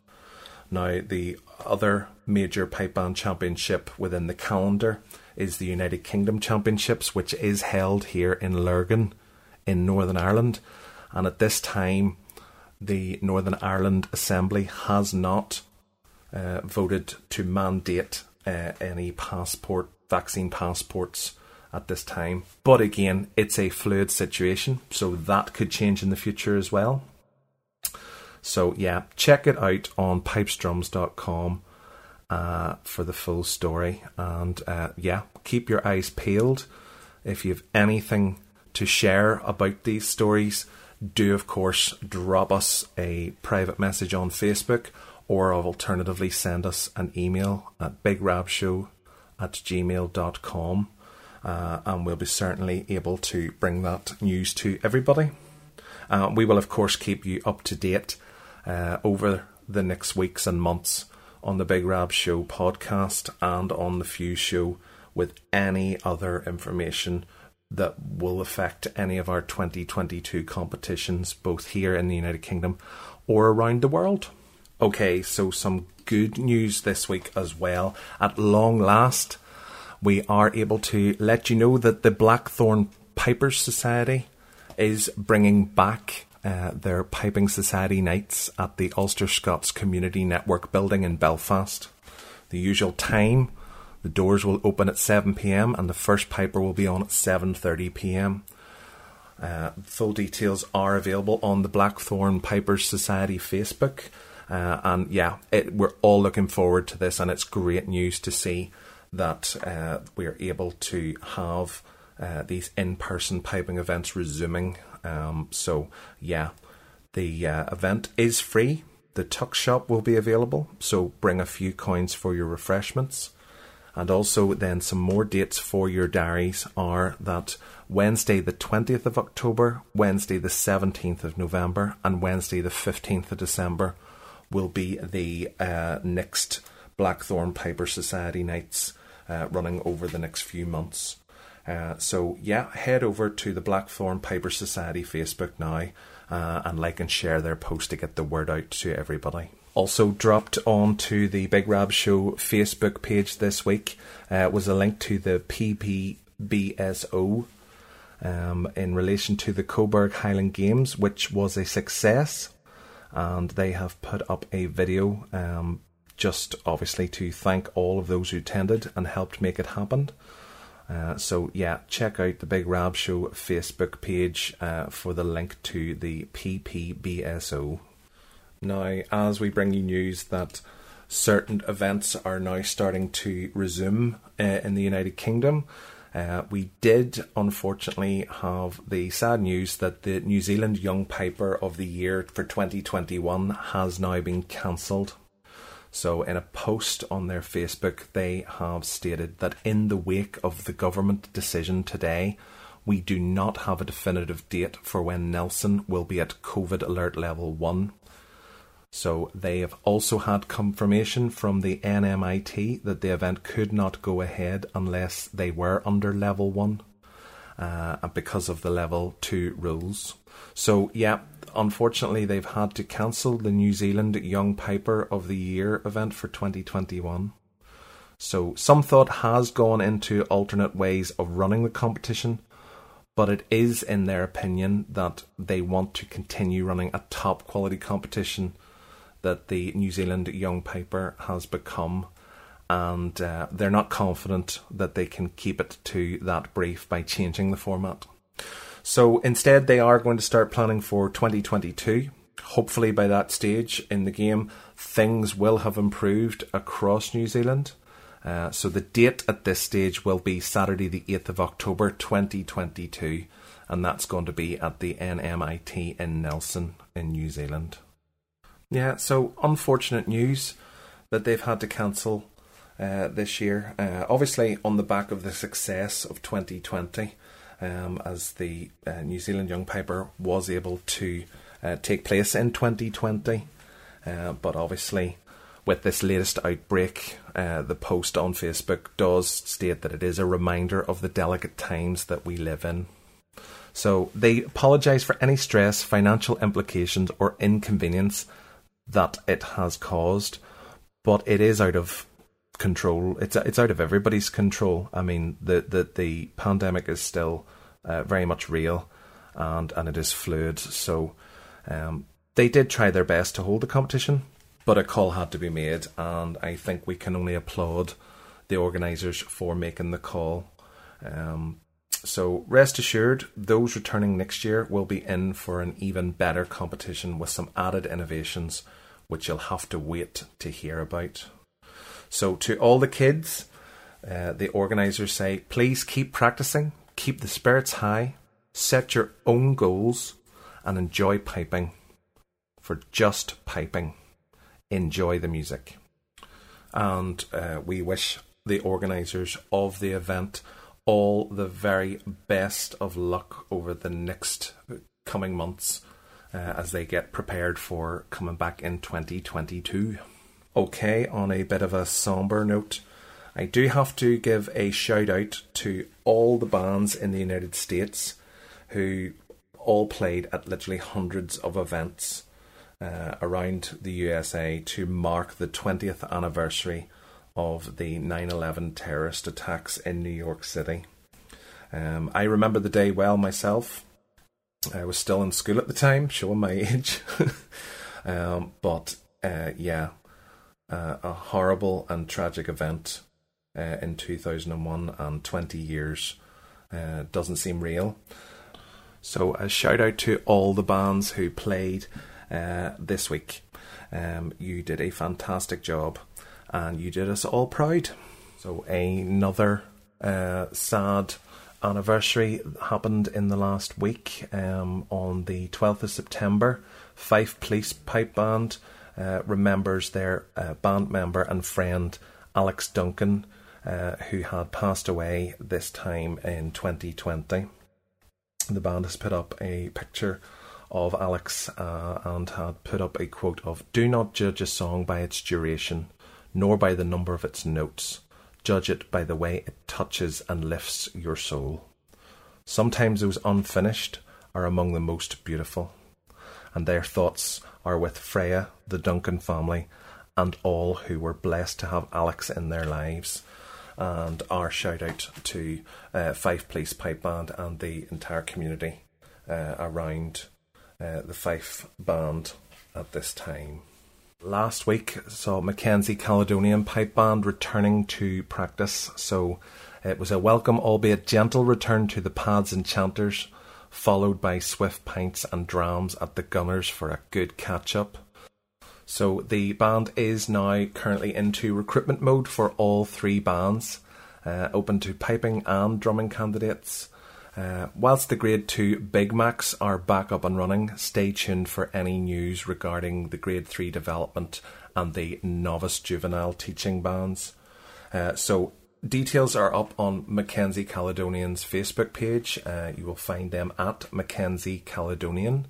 Now, the other major pipe band championship within the calendar is the United Kingdom Championships, which is held here in Lurgan in Northern Ireland. And at this time, the Northern Ireland Assembly has not uh, voted to mandate uh, any passport, vaccine passports at this time. But again, it's a fluid situation, so that could change in the future as well. So yeah, check it out on pipesdrums.com uh, for the full story. And uh, yeah, keep your eyes peeled. If you have anything to share about these stories, do of course drop us a private message on Facebook or alternatively send us an email at bigrabshow at gmail.com uh, and we'll be certainly able to bring that news to everybody. Uh, we will, of course, keep you up to date uh, over the next weeks and months on the Big Rab Show podcast and on the Fuse Show with any other information that will affect any of our 2022 competitions, both here in the United Kingdom or around the world. Okay, so some good news this week as well. At long last, we are able to let you know that the Blackthorn Pipers Society is bringing back uh, their Piping Society nights at the Ulster Scots Community Network building in Belfast. The usual time, the doors will open at 7 pm and the first piper will be on at 7:30 pm. Uh, full details are available on the Blackthorn Pipers Society Facebook. Uh, and yeah, it, we're all looking forward to this, and it's great news to see that uh, we're able to have uh, these in person piping events resuming. Um, so, yeah, the uh, event is free. The tuck shop will be available, so bring a few coins for your refreshments. And also, then some more dates for your diaries are that Wednesday, the 20th of October, Wednesday, the 17th of November, and Wednesday, the 15th of December will be the uh, next Blackthorn Piper Society nights uh, running over the next few months. Uh, so, yeah, head over to the Blackthorn Piper Society Facebook now uh, and like and share their post to get the word out to everybody. Also dropped onto the Big Rab Show Facebook page this week uh, was a link to the PPBSO um, in relation to the Cobourg Highland Games, which was a success. And they have put up a video um, just obviously to thank all of those who attended and helped make it happen. Uh, so yeah, check out the Big Rab Show Facebook page uh, for the link to the PPBSO. Now, as we bring you news that certain events are now starting to resume uh, in the United Kingdom, uh, we did unfortunately have the sad news that the New Zealand Young Piper of the Year for 2021 has now been cancelled. So, in a post on their Facebook, they have stated that in the wake of the government decision today, we do not have a definitive date for when Nelson will be at COVID alert level 1. So they have also had confirmation from the NMIT that the event could not go ahead unless they were under level one, uh, because of the level two rules. So yeah, unfortunately they've had to cancel the New Zealand Young Piper of the Year event for 2021. So some thought has gone into alternate ways of running the competition, but it is in their opinion that they want to continue running a top quality competition that the New Zealand young piper has become, and uh, they're not confident that they can keep it to that brief by changing the format. So instead, they are going to start planning for 2022. Hopefully, by that stage in the game, things will have improved across New Zealand. Uh, so the date at this stage will be Saturday, the 8th of October 2022, and that's going to be at the NMIT in Nelson in New Zealand. Yeah, so unfortunate news that they've had to cancel uh, this year. Uh, obviously, on the back of the success of 2020, um, as the uh, New Zealand Young Piper was able to uh, take place in 2020. Uh, but obviously, with this latest outbreak, uh, the post on Facebook does state that it is a reminder of the delicate times that we live in. So they apologise for any stress, financial implications, or inconvenience that it has caused, but it is out of control. It's it's out of everybody's control. I mean, the the, the pandemic is still uh, very much real, and and it is fluid. So um, they did try their best to hold the competition, but a call had to be made, and I think we can only applaud the organisers for making the call. Um, so rest assured, those returning next year will be in for an even better competition with some added innovations which you'll have to wait to hear about. So, to all the kids, uh, the organisers say please keep practicing, keep the spirits high, set your own goals, and enjoy piping. For just piping enjoy the music. And uh, we wish the organisers of the event all the very best of luck over the next coming months uh, as they get prepared for coming back in 2022. Okay, on a bit of a somber note, I do have to give a shout out to all the bands in the United States who all played at literally hundreds of events uh, around the USA to mark the 20th anniversary of the 9 11 terrorist attacks in New York City. Um, I remember the day well myself. I was still in school at the time, showing my age. um, but uh, yeah, uh, a horrible and tragic event uh, in 2001 and 20 years uh, doesn't seem real. So, a shout out to all the bands who played uh, this week. Um, you did a fantastic job and you did us all proud. So, another uh, sad anniversary happened in the last week um, on the 12th of September. Fife Police Pipe Band uh, remembers their uh, band member and friend Alex Duncan, uh, who had passed away this time in 2020. The band has put up a picture of Alex uh, and had put up a quote of Do not judge a song by its duration, nor by the number of its notes judge it by the way it touches and lifts your soul. Sometimes those unfinished are among the most beautiful, and their thoughts are with Freya, the Duncan family, and all who were blessed to have Alex in their lives. And our shout out to uh, Fife Police Pipe Band and the entire community uh, around uh, the Fife Band at this time. Last week saw Mackenzie Caledonian Pipe Band returning to practice, so it was a welcome, albeit gentle, return to the pads and chanters, followed by swift pints and drams at the Gunners for a good catch up. So the band is now currently into recruitment mode for all three bands, uh, open to piping and drumming candidates. Uh, whilst the Grade 2 Big Macs are back up and running, stay tuned for any news regarding the Grade 3 development and the novice juvenile teaching bands. Uh, so, details are up on Mackenzie Caledonian's Facebook page. Uh, you will find them at Mackenzie Caledonian.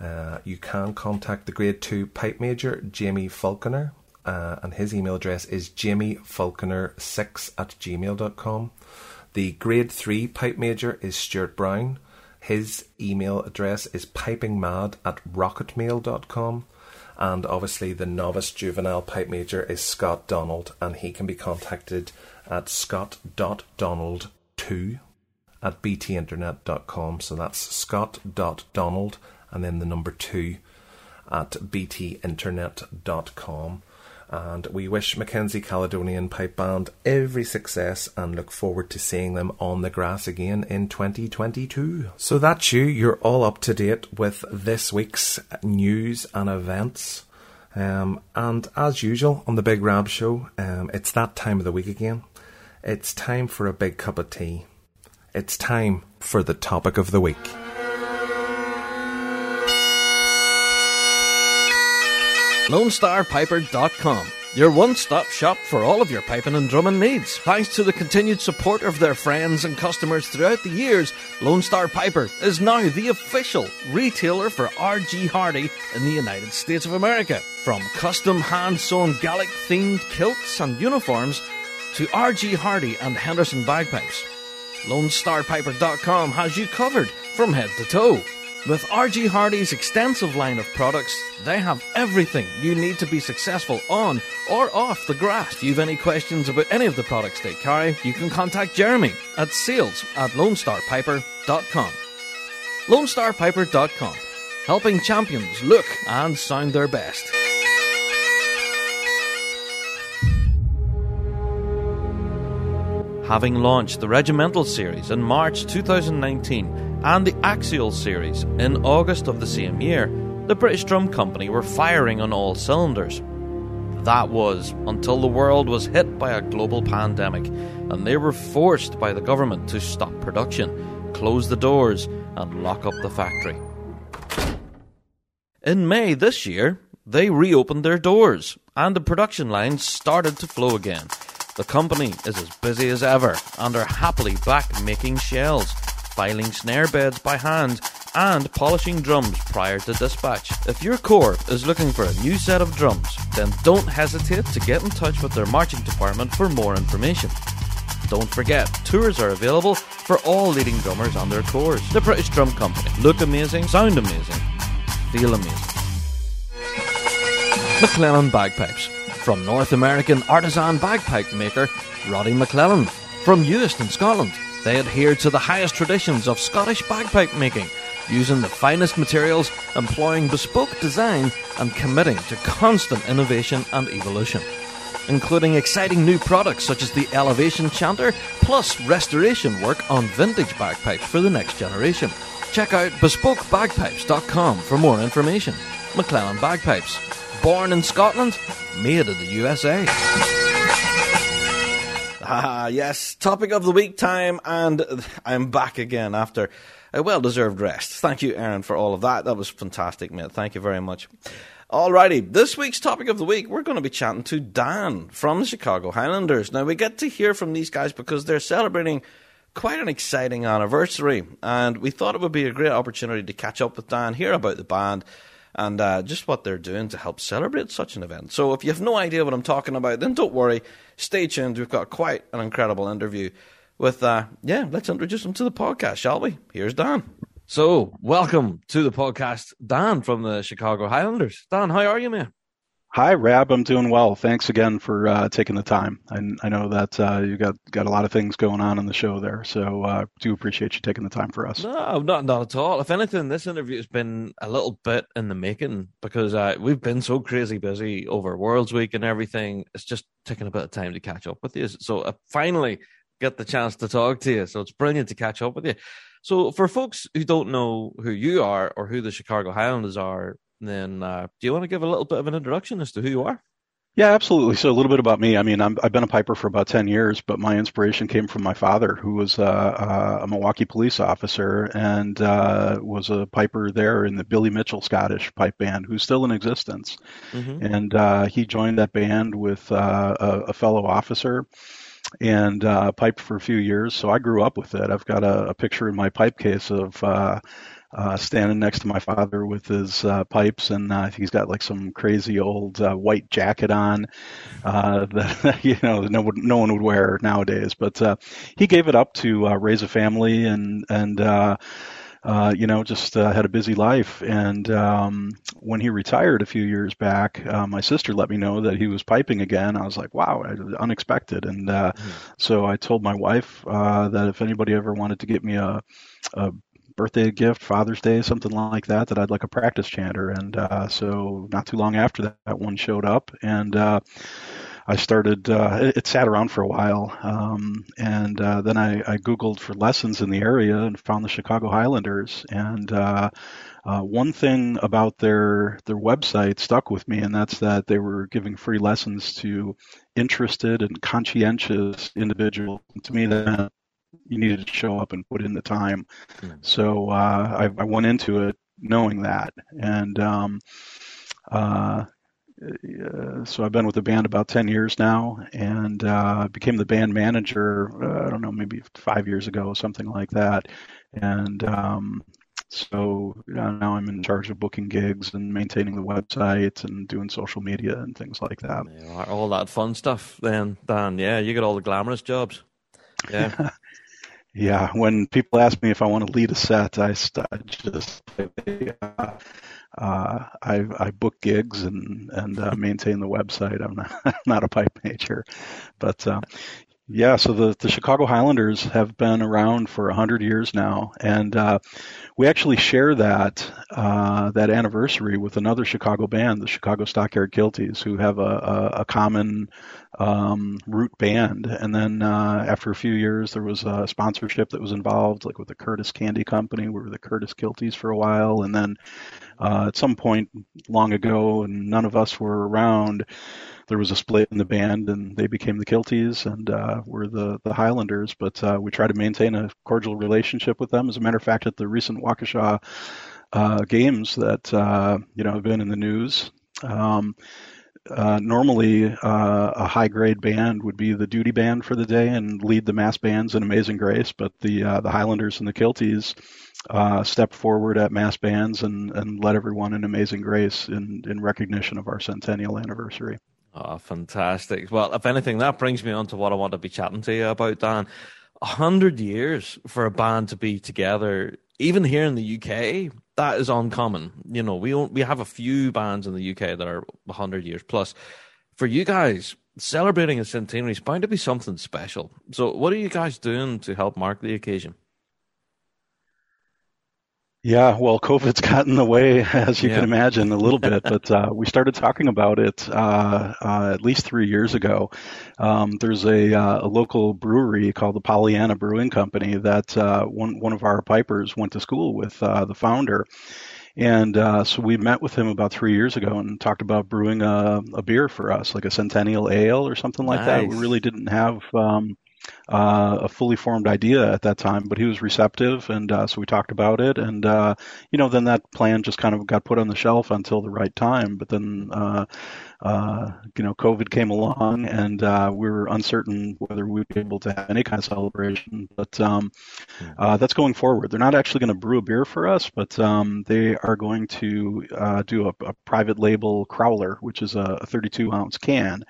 Uh, you can contact the Grade 2 Pipe Major, Jamie Falconer, uh, and his email address is jamiefalconer6 at gmail.com. The grade 3 pipe major is Stuart Brown. His email address is pipingmad at rocketmail.com. And obviously, the novice juvenile pipe major is Scott Donald, and he can be contacted at scott.donald2 at btinternet.com. So that's scott.donald and then the number 2 at btinternet.com and we wish Mackenzie Caledonian Pipe Band every success and look forward to seeing them on the grass again in 2022. So that's you, you're all up to date with this week's news and events. Um, and as usual on the Big Rab Show, um, it's that time of the week again. It's time for a big cup of tea. It's time for the topic of the week. LoneStarPiper.com, your one stop shop for all of your piping and drumming needs. Thanks to the continued support of their friends and customers throughout the years, Lone Star Piper is now the official retailer for RG Hardy in the United States of America. From custom hand sewn Gaelic themed kilts and uniforms to RG Hardy and Henderson bagpipes. LoneStarPiper.com has you covered from head to toe. With RG Hardy's extensive line of products, they have everything you need to be successful on or off the grass. If you've any questions about any of the products they carry, you can contact Jeremy at sales at lonestarpiper.com. lonestarpiper.com, helping champions look and sound their best. Having launched the Regimental series in March 2019 and the Axial series in August of the same year, the British Drum Company were firing on all cylinders. That was until the world was hit by a global pandemic and they were forced by the government to stop production, close the doors, and lock up the factory. In May this year, they reopened their doors and the production lines started to flow again. The company is as busy as ever and are happily back making shells, filing snare beds by hand, and polishing drums prior to dispatch. If your corps is looking for a new set of drums, then don't hesitate to get in touch with their marching department for more information. Don't forget, tours are available for all leading drummers on their corps. The British Drum Company. Look amazing, sound amazing, feel amazing. McClellan Bagpipes. From North American artisan bagpipe maker Roddy McClellan. From Houston, Scotland. They adhere to the highest traditions of Scottish bagpipe making, using the finest materials, employing bespoke design, and committing to constant innovation and evolution including exciting new products such as the Elevation Chanter, plus restoration work on vintage bagpipes for the next generation. Check out bespokebagpipes.com for more information. McClellan Bagpipes. Born in Scotland, made in the USA. Ah, yes, topic of the week time, and I'm back again after a well deserved rest. Thank you, Aaron, for all of that. That was fantastic, mate. Thank you very much. Alrighty, this week's topic of the week, we're going to be chatting to Dan from the Chicago Highlanders. Now, we get to hear from these guys because they're celebrating quite an exciting anniversary, and we thought it would be a great opportunity to catch up with Dan, hear about the band, and uh, just what they're doing to help celebrate such an event. So, if you have no idea what I'm talking about, then don't worry. Stay tuned. We've got quite an incredible interview with, uh, yeah, let's introduce him to the podcast, shall we? Here's Dan. So, welcome to the podcast, Dan from the Chicago Highlanders. Dan, how are you, man? Hi, Rab. I'm doing well. Thanks again for uh, taking the time. I, I know that uh, you got got a lot of things going on in the show there, so uh, do appreciate you taking the time for us. No, not not at all. If anything, this interview has been a little bit in the making because uh, we've been so crazy busy over Worlds Week and everything. It's just taking a bit of time to catch up with you. So, I finally get the chance to talk to you. So it's brilliant to catch up with you. So, for folks who don't know who you are or who the Chicago Highlanders are, then uh, do you want to give a little bit of an introduction as to who you are? Yeah, absolutely. So a little bit about me. I mean, i have been a piper for about 10 years, but my inspiration came from my father, who was uh, uh, a Milwaukee police officer and uh, was a piper there in the Billy Mitchell Scottish pipe band, who's still in existence. Mm-hmm. And uh, he joined that band with uh, a, a fellow officer and uh, piped for a few years. So I grew up with it. I've got a, a picture in my pipe case of uh, standing next to my father with his uh, pipes, and uh, he's got like some crazy old uh, white jacket on uh, that you know no one, no one would wear nowadays. But uh, he gave it up to uh, raise a family and and. Uh, uh, you know, just uh, had a busy life. And um, when he retired a few years back, uh, my sister let me know that he was piping again. I was like, wow, unexpected. And mm-hmm. so I told my wife uh, that if anybody ever wanted to get me a, a birthday gift, Father's Day, something like that, that I'd like a practice chanter. And uh, so not too long after that, that one showed up. And uh, I started. Uh, it, it, sat around for a while, um, and uh, then I, I, Googled for lessons in the area and found the Chicago Highlanders. And uh, uh, one thing about their their website stuck with me, and that's that they were giving free lessons to interested and conscientious individuals. To me, that you needed to show up and put in the time. Mm. So uh, I, I, went into it knowing that, and um, uh, uh, so I've been with the band about 10 years now and uh, became the band manager, uh, I don't know, maybe five years ago, something like that. And um, so now I'm in charge of booking gigs and maintaining the website and doing social media and things like that. Yeah, all that fun stuff then, Dan. Yeah, you get all the glamorous jobs. Yeah. yeah. When people ask me if I want to lead a set, I, just uh, I, I, book gigs and and uh, maintain the website. I'm not not a pipe major, but uh, yeah. So the the Chicago Highlanders have been around for hundred years now, and uh, we actually share that uh, that anniversary with another Chicago band, the Chicago Stockyard Kilties, who have a, a, a common um, root band. And then uh, after a few years, there was a sponsorship that was involved, like with the Curtis Candy Company. We were the Curtis Kilties for a while, and then uh, at some point long ago, and none of us were around, there was a split in the band, and they became the Kilties, and uh, we're the the Highlanders. But uh, we try to maintain a cordial relationship with them. As a matter of fact, at the recent Waukesha uh, games that uh, you know have been in the news, Um, uh, normally, uh, a high grade band would be the duty band for the day and lead the mass bands in Amazing Grace, but the uh, the Highlanders and the Kilties uh, step forward at mass bands and, and led everyone in Amazing Grace in, in recognition of our centennial anniversary. Oh, fantastic. Well, if anything, that brings me on to what I want to be chatting to you about, Dan. A hundred years for a band to be together, even here in the UK, that is uncommon. You know, we we have a few bands in the UK that are hundred years plus. For you guys, celebrating a centenary is bound to be something special. So, what are you guys doing to help mark the occasion? Yeah, well, COVID's got in the way, as you Yeah. can imagine, a little bit. But uh, we started talking about it uh, uh, at least three years ago. Um, there's a, uh, a local brewery called the Pollyanna Brewing Company that uh, one one of our pipers went to school with uh, the founder. And uh, so we met with him about three years ago and talked about brewing a, a beer for us, like a Centennial Ale or something like that. We really didn't have um, uh, a fully formed idea at that time, but he was receptive, and uh, so we talked about it. And uh, you know, then that plan just kind of got put on the shelf until the right time. But then, uh, uh, you know, COVID came along, and uh, we were uncertain whether we'd be able to have any kind of celebration. But um, uh, that's going forward. They're not actually going to brew a beer for us, but um, they are going to uh, do a, a private label crowler, which is a 32 ounce can.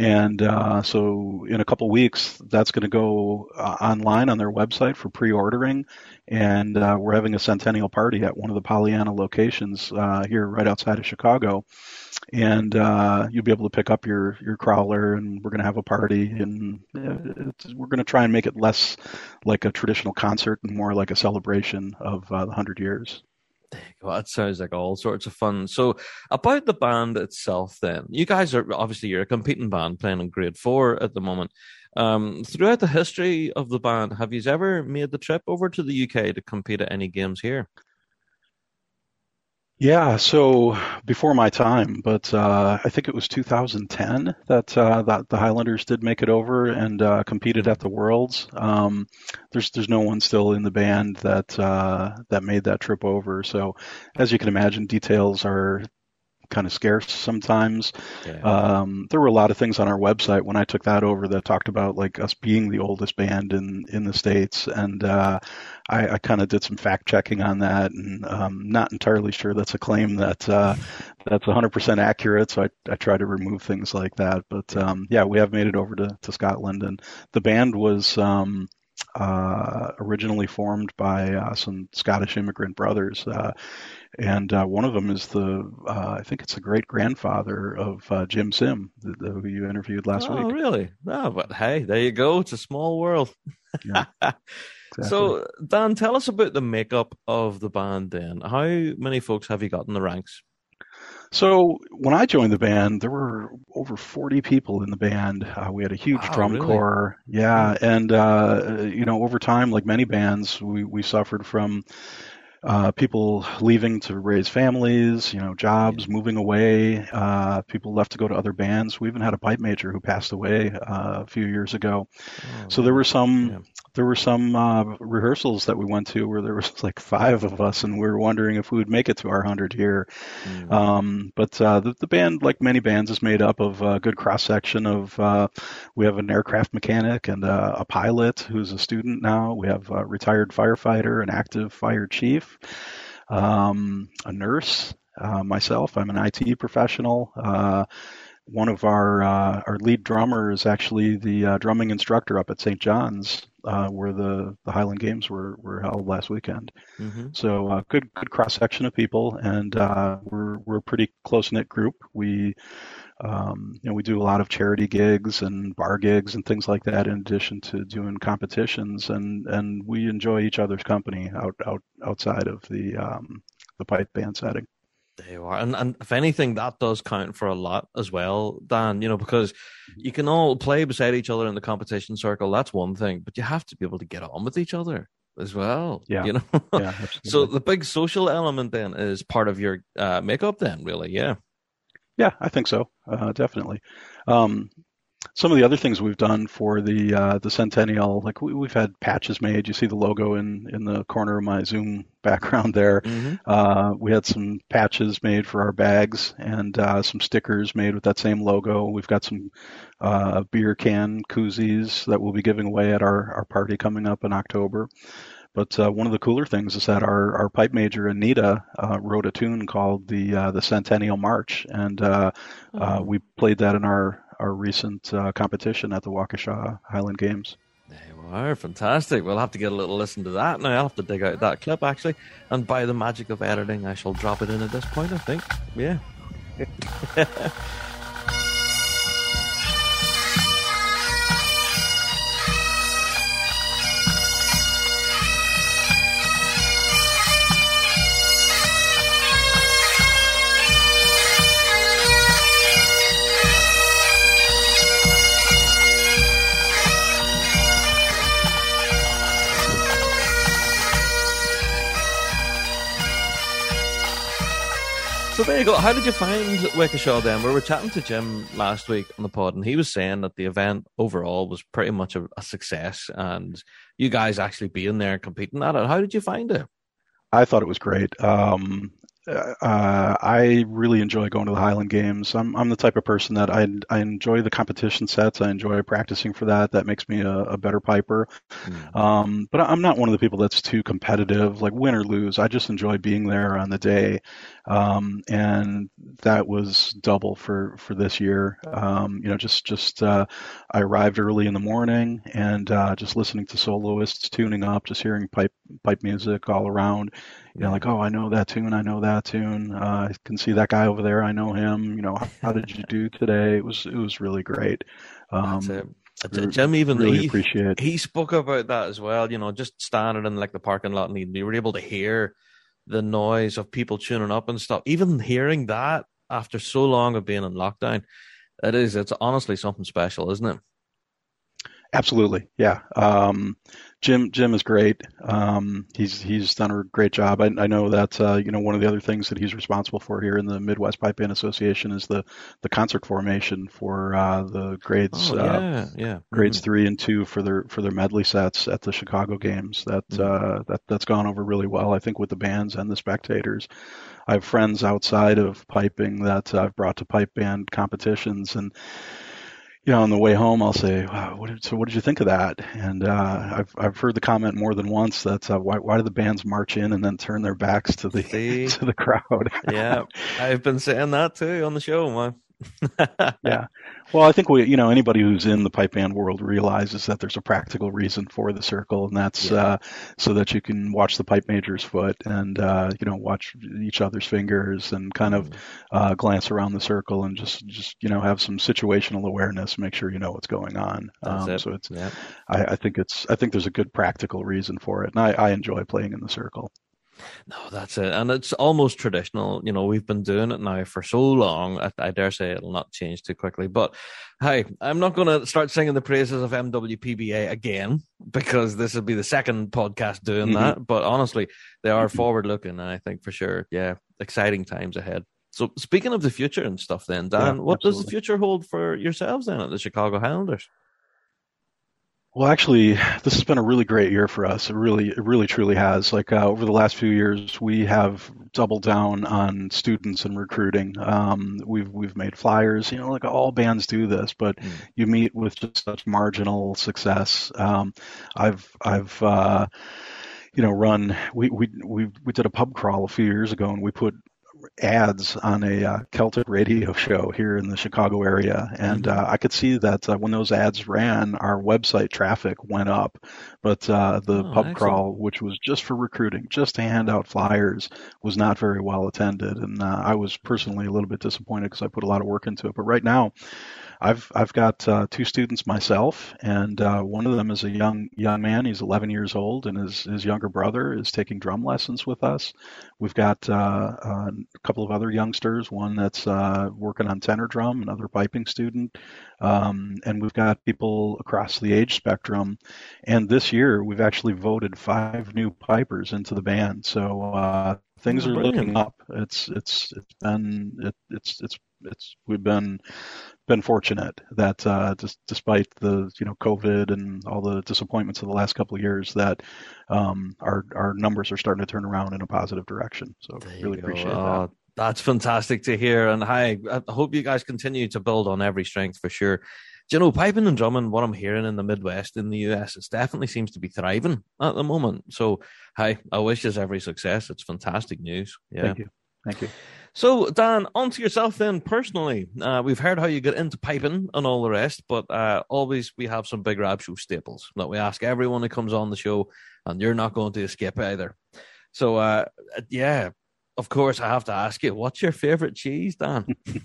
And uh, so, in a couple weeks, that's going to go uh, online on their website for pre-ordering, and uh, we're having a centennial party at one of the Pollyanna locations uh, here, right outside of Chicago. And uh, you'll be able to pick up your your crowler, and we're going to have a party, and uh, we're going to try and make it less like a traditional concert and more like a celebration of the hundred years. Well, that sounds like all sorts of fun. So, about the band itself, then you guys are obviously you're a competing band playing in Grade Four at the moment. Um, throughout the history of the band, have you ever made the trip over to the UK to compete at any games here? Yeah, so before my time, but uh, I think it was 2010 that uh, that the Highlanders did make it over and uh, competed at the Worlds. Um, there's there's no one still in the band that uh, that made that trip over. So, as you can imagine, details are kind of scarce sometimes. Yeah. Um, there were a lot of things on our website when I took that over that talked about like us being the oldest band in in the states, and uh, I, I kind of did some fact checking on that, and um, not entirely sure that's a claim that uh, that's 100% accurate. So I I try to remove things like that. But um, yeah, we have made it over to to Scotland, and the band was. Um, uh, originally formed by uh, some Scottish immigrant brothers, uh, and uh, one of them is the uh, I think it's the great grandfather of uh, Jim Sim, the, the, who you interviewed last oh, week. really? No, but hey, there you go. It's a small world. Yeah, Exactly. So, Dan, tell us about the makeup of the band. Then, how many folks have you got in the ranks? So when I joined the band, there were over 40 people in the band. Uh, we had a huge Wow, drum really? corps. Yeah. And, uh, you know, over time, like many bands, we, we suffered from uh, people leaving to raise families, you know, jobs, moving away. Uh, people left to go to other bands. We even had a pipe major who passed away uh, a few years ago. So there were some. There were some uh, rehearsals that we went to where there was like five of us, and we were wondering if we would make it to our hundred year. Mm. Um, but uh, the, the band, like many bands, is made up of a good cross section of. Uh, we have an aircraft mechanic and uh, a pilot who's a student now. We have a retired firefighter, an active fire chief, um, a nurse. Uh, myself, I'm an IT professional. Uh, one of our uh, our lead drummer is actually the uh, drumming instructor up at St. John's, uh, where the, the Highland Games were, were held last weekend. hmm So uh, good good cross section of people, and uh, we're we're a pretty close knit group. We um, you know we do a lot of charity gigs and bar gigs and things like that, in addition to doing competitions, and and we enjoy each other's company out out outside of the um, the pipe band setting. There you are. And, and if anything, that does count for a lot as well, Dan, you know, because you can all play beside each other in the competition circle. That's one thing, but you have to be able to get on with each other as well. Yeah. You know? Yeah, absolutely. so the big social element then is part of your uh, makeup, then, really. Yeah. Yeah, I think so. Uh, definitely. Um, some of the other things we've done for the uh, the centennial, like we, have had patches made. You see the logo in in the corner of my Zoom background there. Mm-hmm. Uh, we had some patches made for our bags and uh, some stickers made with that same logo. We've got some uh, beer can koozies that we'll be giving away at our our party coming up in October. But uh, one of the cooler things is that our, our pipe major Anita uh, wrote a tune called the uh, the Centennial March, and uh, uh, oh. we played that in our our recent uh, competition at the Waukesha Highland Games. There are, fantastic. We'll have to get a little listen to that now. I'll have to dig out that clip actually, and by the magic of editing, I shall drop it in at this point. I think, yeah. So there you go. How did you find Waukesha then? We were chatting to Jim last week on the pod, and he was saying that the event overall was pretty much a, a success, and you guys actually being there competing at it. How did you find it? I thought it was great. Um, uh, I really enjoy going to the Highland Games. I'm I'm the type of person that I I enjoy the competition sets. I enjoy practicing for that. That makes me a, a better piper. Mm. Um, but I'm not one of the people that's too competitive, like win or lose. I just enjoy being there on the day, um, and that was double for for this year. Um, you know, just just uh, I arrived early in the morning and uh, just listening to soloists tuning up, just hearing pipe pipe music all around you know, like, oh, I know that tune, I know that tune. Uh, I can see that guy over there, I know him. You know, how, did you do today? It was it was really great. Um, Jim even really he, appreciate. he spoke about that as well. You know, just standing in like the parking lot, and you were able to hear the noise of people tuning up and stuff. Even hearing that after so long of being in lockdown, it is. It's honestly something special, isn't it? Absolutely, yeah. Um, Jim Jim is great. Um, he's he's done a great job. I, I know that uh, you know one of the other things that he's responsible for here in the Midwest Pipe Band Association is the the concert formation for uh, the grades oh, yeah, uh, yeah. grades mm-hmm. three and two for their for their medley sets at the Chicago games. That mm-hmm. Uh, that that's gone over really well. I think with the bands and the spectators. I have friends outside of piping that I've brought to pipe band competitions and you know, on the way home, I'll say, wow, what did, so what did you think of that? And uh, I've I've heard the comment more than once that uh, why why do the bands march in and then turn their backs to the See? to the crowd? yeah, I've been saying that too on the show, man. yeah. Well, I think we, you know, anybody who's in the pipe band world realizes that there's a practical reason for the circle, and that's yeah. uh, so that you can watch the pipe major's foot and uh, you know watch each other's fingers and kind of mm-hmm. uh, glance around the circle and just just you know have some situational awareness, make sure you know what's going on. Um, it. So it's, yeah. I, I think it's, I think there's a good practical reason for it, and I, I enjoy playing in the circle. No, that's it. And it's almost traditional. You know, we've been doing it now for so long. I, I dare say it'll not change too quickly. But hey, I'm not going to start singing the praises of MWPBA again because this will be the second podcast doing mm-hmm. that. But honestly, they are forward looking. And I think for sure, yeah, exciting times ahead. So speaking of the future and stuff, then Dan, yeah, what absolutely. does the future hold for yourselves then at the Chicago Highlanders? Well, actually, this has been a really great year for us. It really, it really, truly has. Like uh, over the last few years, we have doubled down on students and recruiting. Um, we've we've made flyers. You know, like all bands do this, but mm. you meet with just such marginal success. Um, I've I've uh, you know run. We we we we did a pub crawl a few years ago, and we put ads on a uh, Celtic radio show here in the Chicago area, and mm-hmm. uh, I could see that uh, when those ads ran, our website traffic went up. But uh, the oh, pub excellent. crawl, which was just for recruiting, just to hand out flyers, was not very well attended, and uh, I was personally a little bit disappointed because I put a lot of work into it. But right now, I've I've got uh, two students myself, and uh, one of them is a young young man. He's 11 years old, and his his younger brother is taking drum lessons with us. We've got uh, uh a couple of other youngsters. One that's uh, working on tenor drum, another piping student, um, and we've got people across the age spectrum. And this year, we've actually voted five new pipers into the band. So uh, things oh, are looking up. It's it's it's been it, it's it's it's we've been been fortunate that uh, just despite the you know COVID and all the disappointments of the last couple of years, that um, our our numbers are starting to turn around in a positive direction. So really appreciate that. Oh, that's fantastic to hear. And hi, I hope you guys continue to build on every strength for sure. Do you know, piping and drumming, what I'm hearing in the Midwest in the US, it definitely seems to be thriving at the moment. So, hi, I wish you every success. It's fantastic news. Yeah. Thank you. Thank you. So, Dan, on to yourself then personally. Uh, we've heard how you get into piping and all the rest, but uh, always we have some big Rab show staples that we ask everyone who comes on the show, and you're not going to escape either. So, uh, yeah, of course, I have to ask you, what's your favorite cheese, Dan?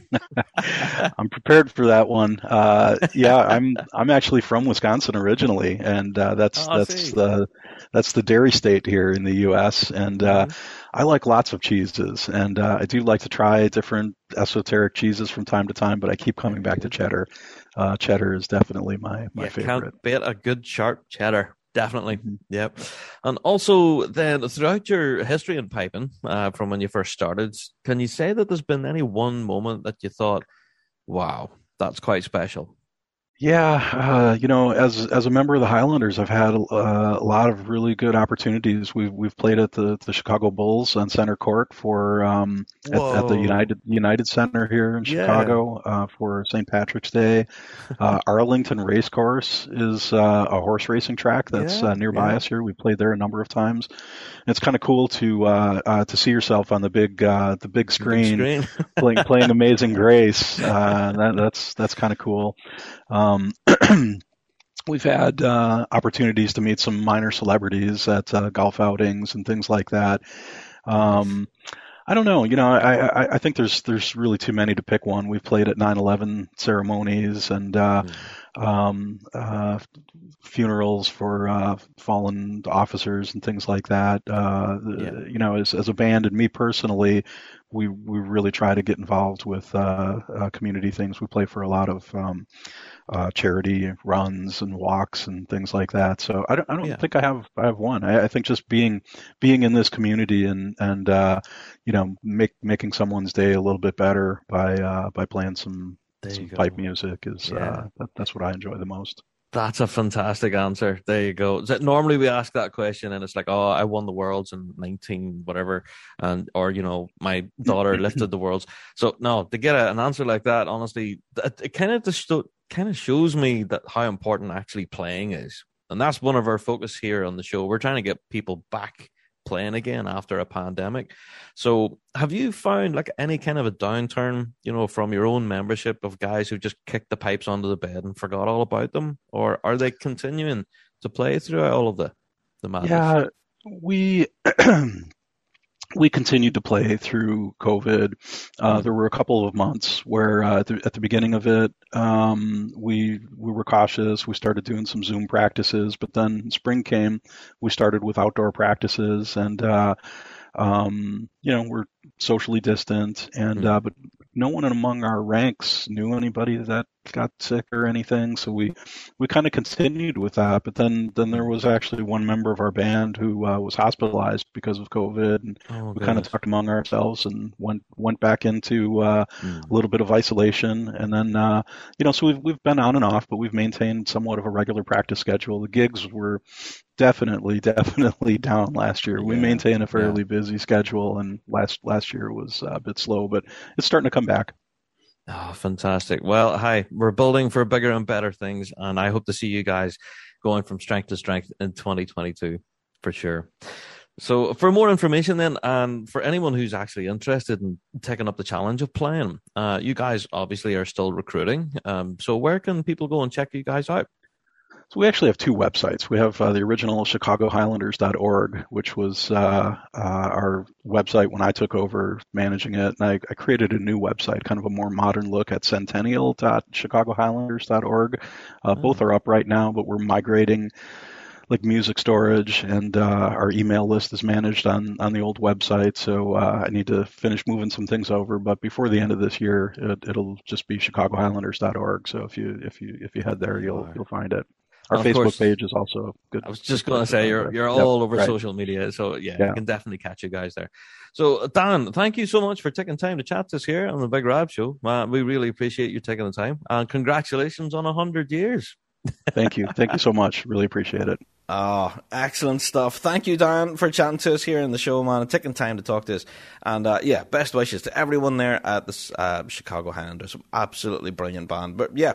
I'm prepared for that one. Uh, yeah, I'm I'm actually from Wisconsin originally, and uh, that's Oh, that's the that's the dairy state here in the U.S. And uh, I like lots of cheeses, and uh, I do like to try different esoteric cheeses from time to time. But I keep coming back to cheddar. Uh, cheddar is definitely my my you favorite. can't beat a good sharp cheddar. Definitely. Mhm. Yep. And also, then throughout your history in piping, uh, from when you first started, can you say that there's been any one moment that you thought, wow, that's quite special? Yeah, uh, you know, as as a member of the Highlanders, I've had uh, a lot of really good opportunities. We've we've played at the, the Chicago Bulls on center court for um, at, at the United United Center here in Yeah. Chicago uh, for St. Patrick's Day. Uh, Arlington Racecourse is uh, a horse racing track that's Yeah, uh, nearby yeah. us here. We played there a number of times. It's kind of cool to uh, uh, to see yourself on the big uh, the big Big screen screen. playing playing Amazing Grace. Uh, that, that's that's kind of cool. Um, we've had uh, opportunities to meet some minor celebrities at uh, golf outings and things like that. Um, I don't know. You know, I, I, I think there's there's really too many to pick one. We've played at 9/11 ceremonies and uh, um, uh, funerals for uh, fallen officers and things like that. Uh, Yeah. You know, as as a band and me personally, we we really try to get involved with uh, uh, community things. We play for a lot of um, uh, charity runs and walks and things like that. So I don't I don't Yeah. think I have I have one. I, I think just being being in this community and and uh, you know make making someone's day a little bit better by uh, by playing some some pipe music is Yeah. uh, that, that's what I enjoy the most. That's a fantastic answer. There you go. So normally we ask that question and it's like, oh, I won the worlds in 19 whatever, and or you know, my daughter lifted the worlds. So no, to get a, an answer like that, honestly, it, it kind of just kind of shows me that how important actually playing is, and that's one of our focus here on the show. We're trying to get people back playing again after a pandemic. So, have you found like any kind of a downturn, you know, from your own membership of guys who just kicked the pipes onto the bed and forgot all about them, or are they continuing to play throughout all of the the madness? Yeah, we we continued to play through COVID. Uh, there were a couple of months where uh, at, the, at the beginning of it, um, we we were cautious. We started doing some Zoom practices, but then spring came. We started with outdoor practices, and uh, um, you know we're socially distant, and Mhm. uh, but no one among our ranks knew anybody that got sick or anything. So we we kind of continued with that. But then then there was actually one member of our band who uh, was hospitalized because of COVID, and Oh, we kind of talked among ourselves and went went back into uh, Mm. a little bit of isolation, and then uh, you know, so we've we've been on and off, but we've maintained somewhat of a regular practice schedule. The gigs were definitely definitely down last year. We Yeah, maintain a fairly busy schedule, and last last year was a bit slow, but it's starting to come back. Oh, fantastic. Well, hi, we're building for bigger and better things, and I hope to see you guys going from strength to strength in 2022 for sure. So, for more information, then, and for anyone who's actually interested in taking up the challenge of playing, uh, you guys obviously are still recruiting. Um, so, where can people go and check you guys out? So we actually have two websites. We have uh, the original ChicagoHighlanders.org, which was uh, uh, our website when I took over managing it, and I, I created a new website, kind of a more modern look at Centennial.ChicagoHighlanders.org. Uh, Both are up right now, but we're migrating like music storage, and uh, our email list is managed on on the old website. So uh, I need to finish moving some things over, but before the end of this year, it, it'll just be ChicagoHighlanders.org. So if you if you if you head there, you'll you'll find it. Our Facebook course- page is also good. I was just going to say you're you're Yep, all over right. social media, so yeah, Yeah. you can definitely catch you guys there. So Dan, thank you so much for taking time to chat to us here on the Big Rab Show. Man, we really appreciate you taking the time, and congratulations on a hundred years. Thank you. Thank you so much. Really appreciate it. Oh, excellent stuff. Thank you, Dan, for chatting to us here in the show, man, and taking time to talk to us. And uh, yeah, best wishes to everyone there at the uh, Chicago Highlanders. Absolutely brilliant band. But yeah,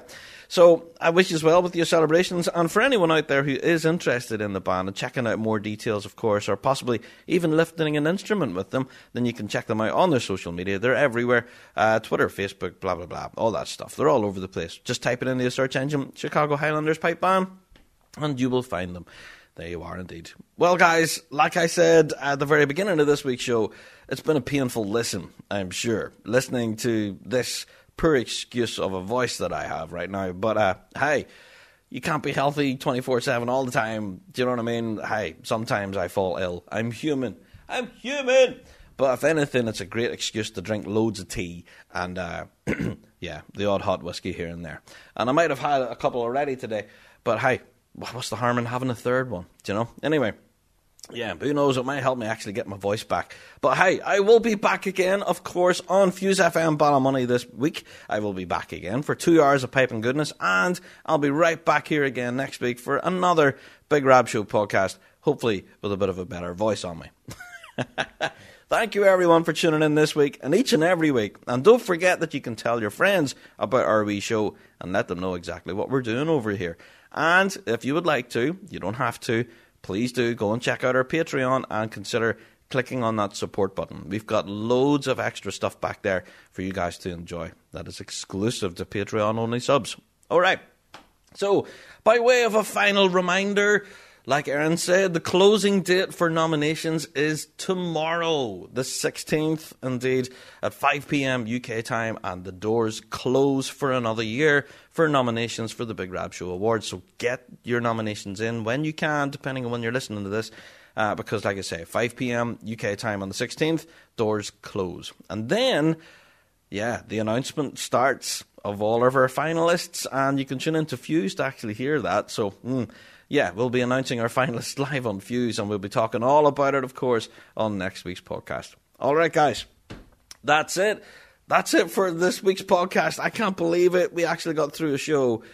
so I wish you as well with your celebrations. And for anyone out there who is interested in the band and checking out more details, of course, or possibly even lifting an instrument with them, then you can check them out on their social media. They're everywhere uh, Twitter, Facebook, blah, blah, blah, all that stuff. They're all over the place. Just type it into the search engine Chicago Highlanders Pipe Band and you will find them. There you are indeed. Well, guys, like I said at the very beginning of this week's show, it's been a painful listen, I'm sure, listening to this poor excuse of a voice that I have right now. But uh, hey, you can't be healthy 24 7 all the time. Do you know what I mean? Hey, sometimes I fall ill. I'm human. I'm human. But if anything, it's a great excuse to drink loads of tea and, uh, yeah, the odd hot whiskey here and there. And I might have had a couple already today, but hey, what's the harm in having a third one? Do you know? Anyway, yeah, who knows? It might help me actually get my voice back. But hey, I will be back again, of course, on Fuse FM Money this week. I will be back again for two hours of pipe and goodness, and I'll be right back here again next week for another Big Rab Show podcast, hopefully with a bit of a better voice on me. Thank you everyone for tuning in this week and each and every week. And don't forget that you can tell your friends about our wee show and let them know exactly what we're doing over here. And if you would like to, you don't have to, please do go and check out our Patreon and consider clicking on that support button. We've got loads of extra stuff back there for you guys to enjoy. That is exclusive to Patreon only subs. All right. So, by way of a final reminder, like Aaron said, the closing date for nominations is tomorrow, the 16th, indeed, at 5 pm UK time, and the doors close for another year for nominations for the Big Rab Show Awards. So get your nominations in when you can, depending on when you're listening to this. Uh, because, like I say, 5 pm UK time on the 16th, doors close. And then yeah, the announcement starts of all of our finalists, and you can tune into Fuse to actually hear that. So, mm, yeah, we'll be announcing our finalists live on Fuse, and we'll be talking all about it, of course, on next week's podcast. All right, guys, that's it. That's it for this week's podcast. I can't believe it. We actually got through a show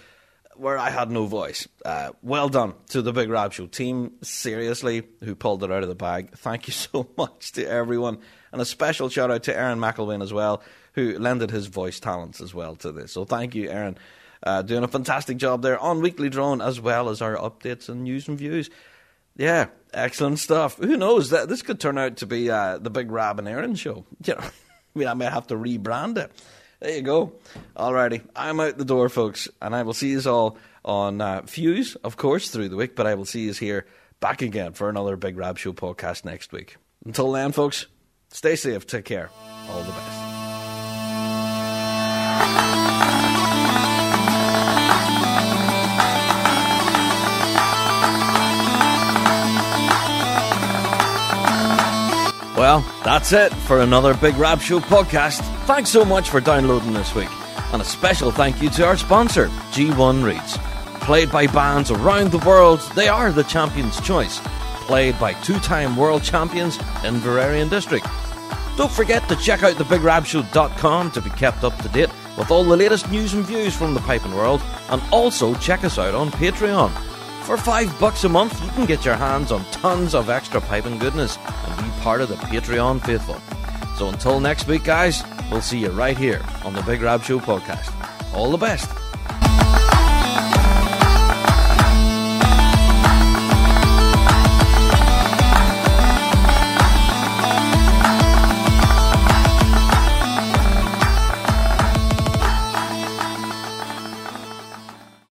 where I had no voice. Uh, well done to the Big Rab Show team, seriously, who pulled it out of the bag. Thank you so much to everyone. And a special shout out to Aaron McElwain as well, who lended his voice talents as well to this. So thank you, Aaron. Uh, doing a fantastic job there on Weekly Drone as well as our updates and news and views. Yeah, excellent stuff. Who knows? That This could turn out to be uh, the Big Rab and Aaron show. You know, I mean, I may have to rebrand it. There you go. Alrighty, I'm out the door, folks, and I will see you all on uh, Fuse, of course, through the week. But I will see you here back again for another Big Rab Show podcast next week. Until then, folks, stay safe, take care, all the best. Well, that's it for another Big Rab Show podcast. Thanks so much for downloading this week. And a special thank you to our sponsor, G1 Reeds. Played by bands around the world, they are the champion's choice. Played by two time world champions Inveraray District. Don't forget to check out thebigrabshow.com to be kept up to date with all the latest news and views from the piping world, and also check us out on Patreon. For five bucks a month, you can get your hands on tons of extra piping goodness and be part of the Patreon faithful. So until next week, guys, we'll see you right here on the Big Rab Show podcast. All the best.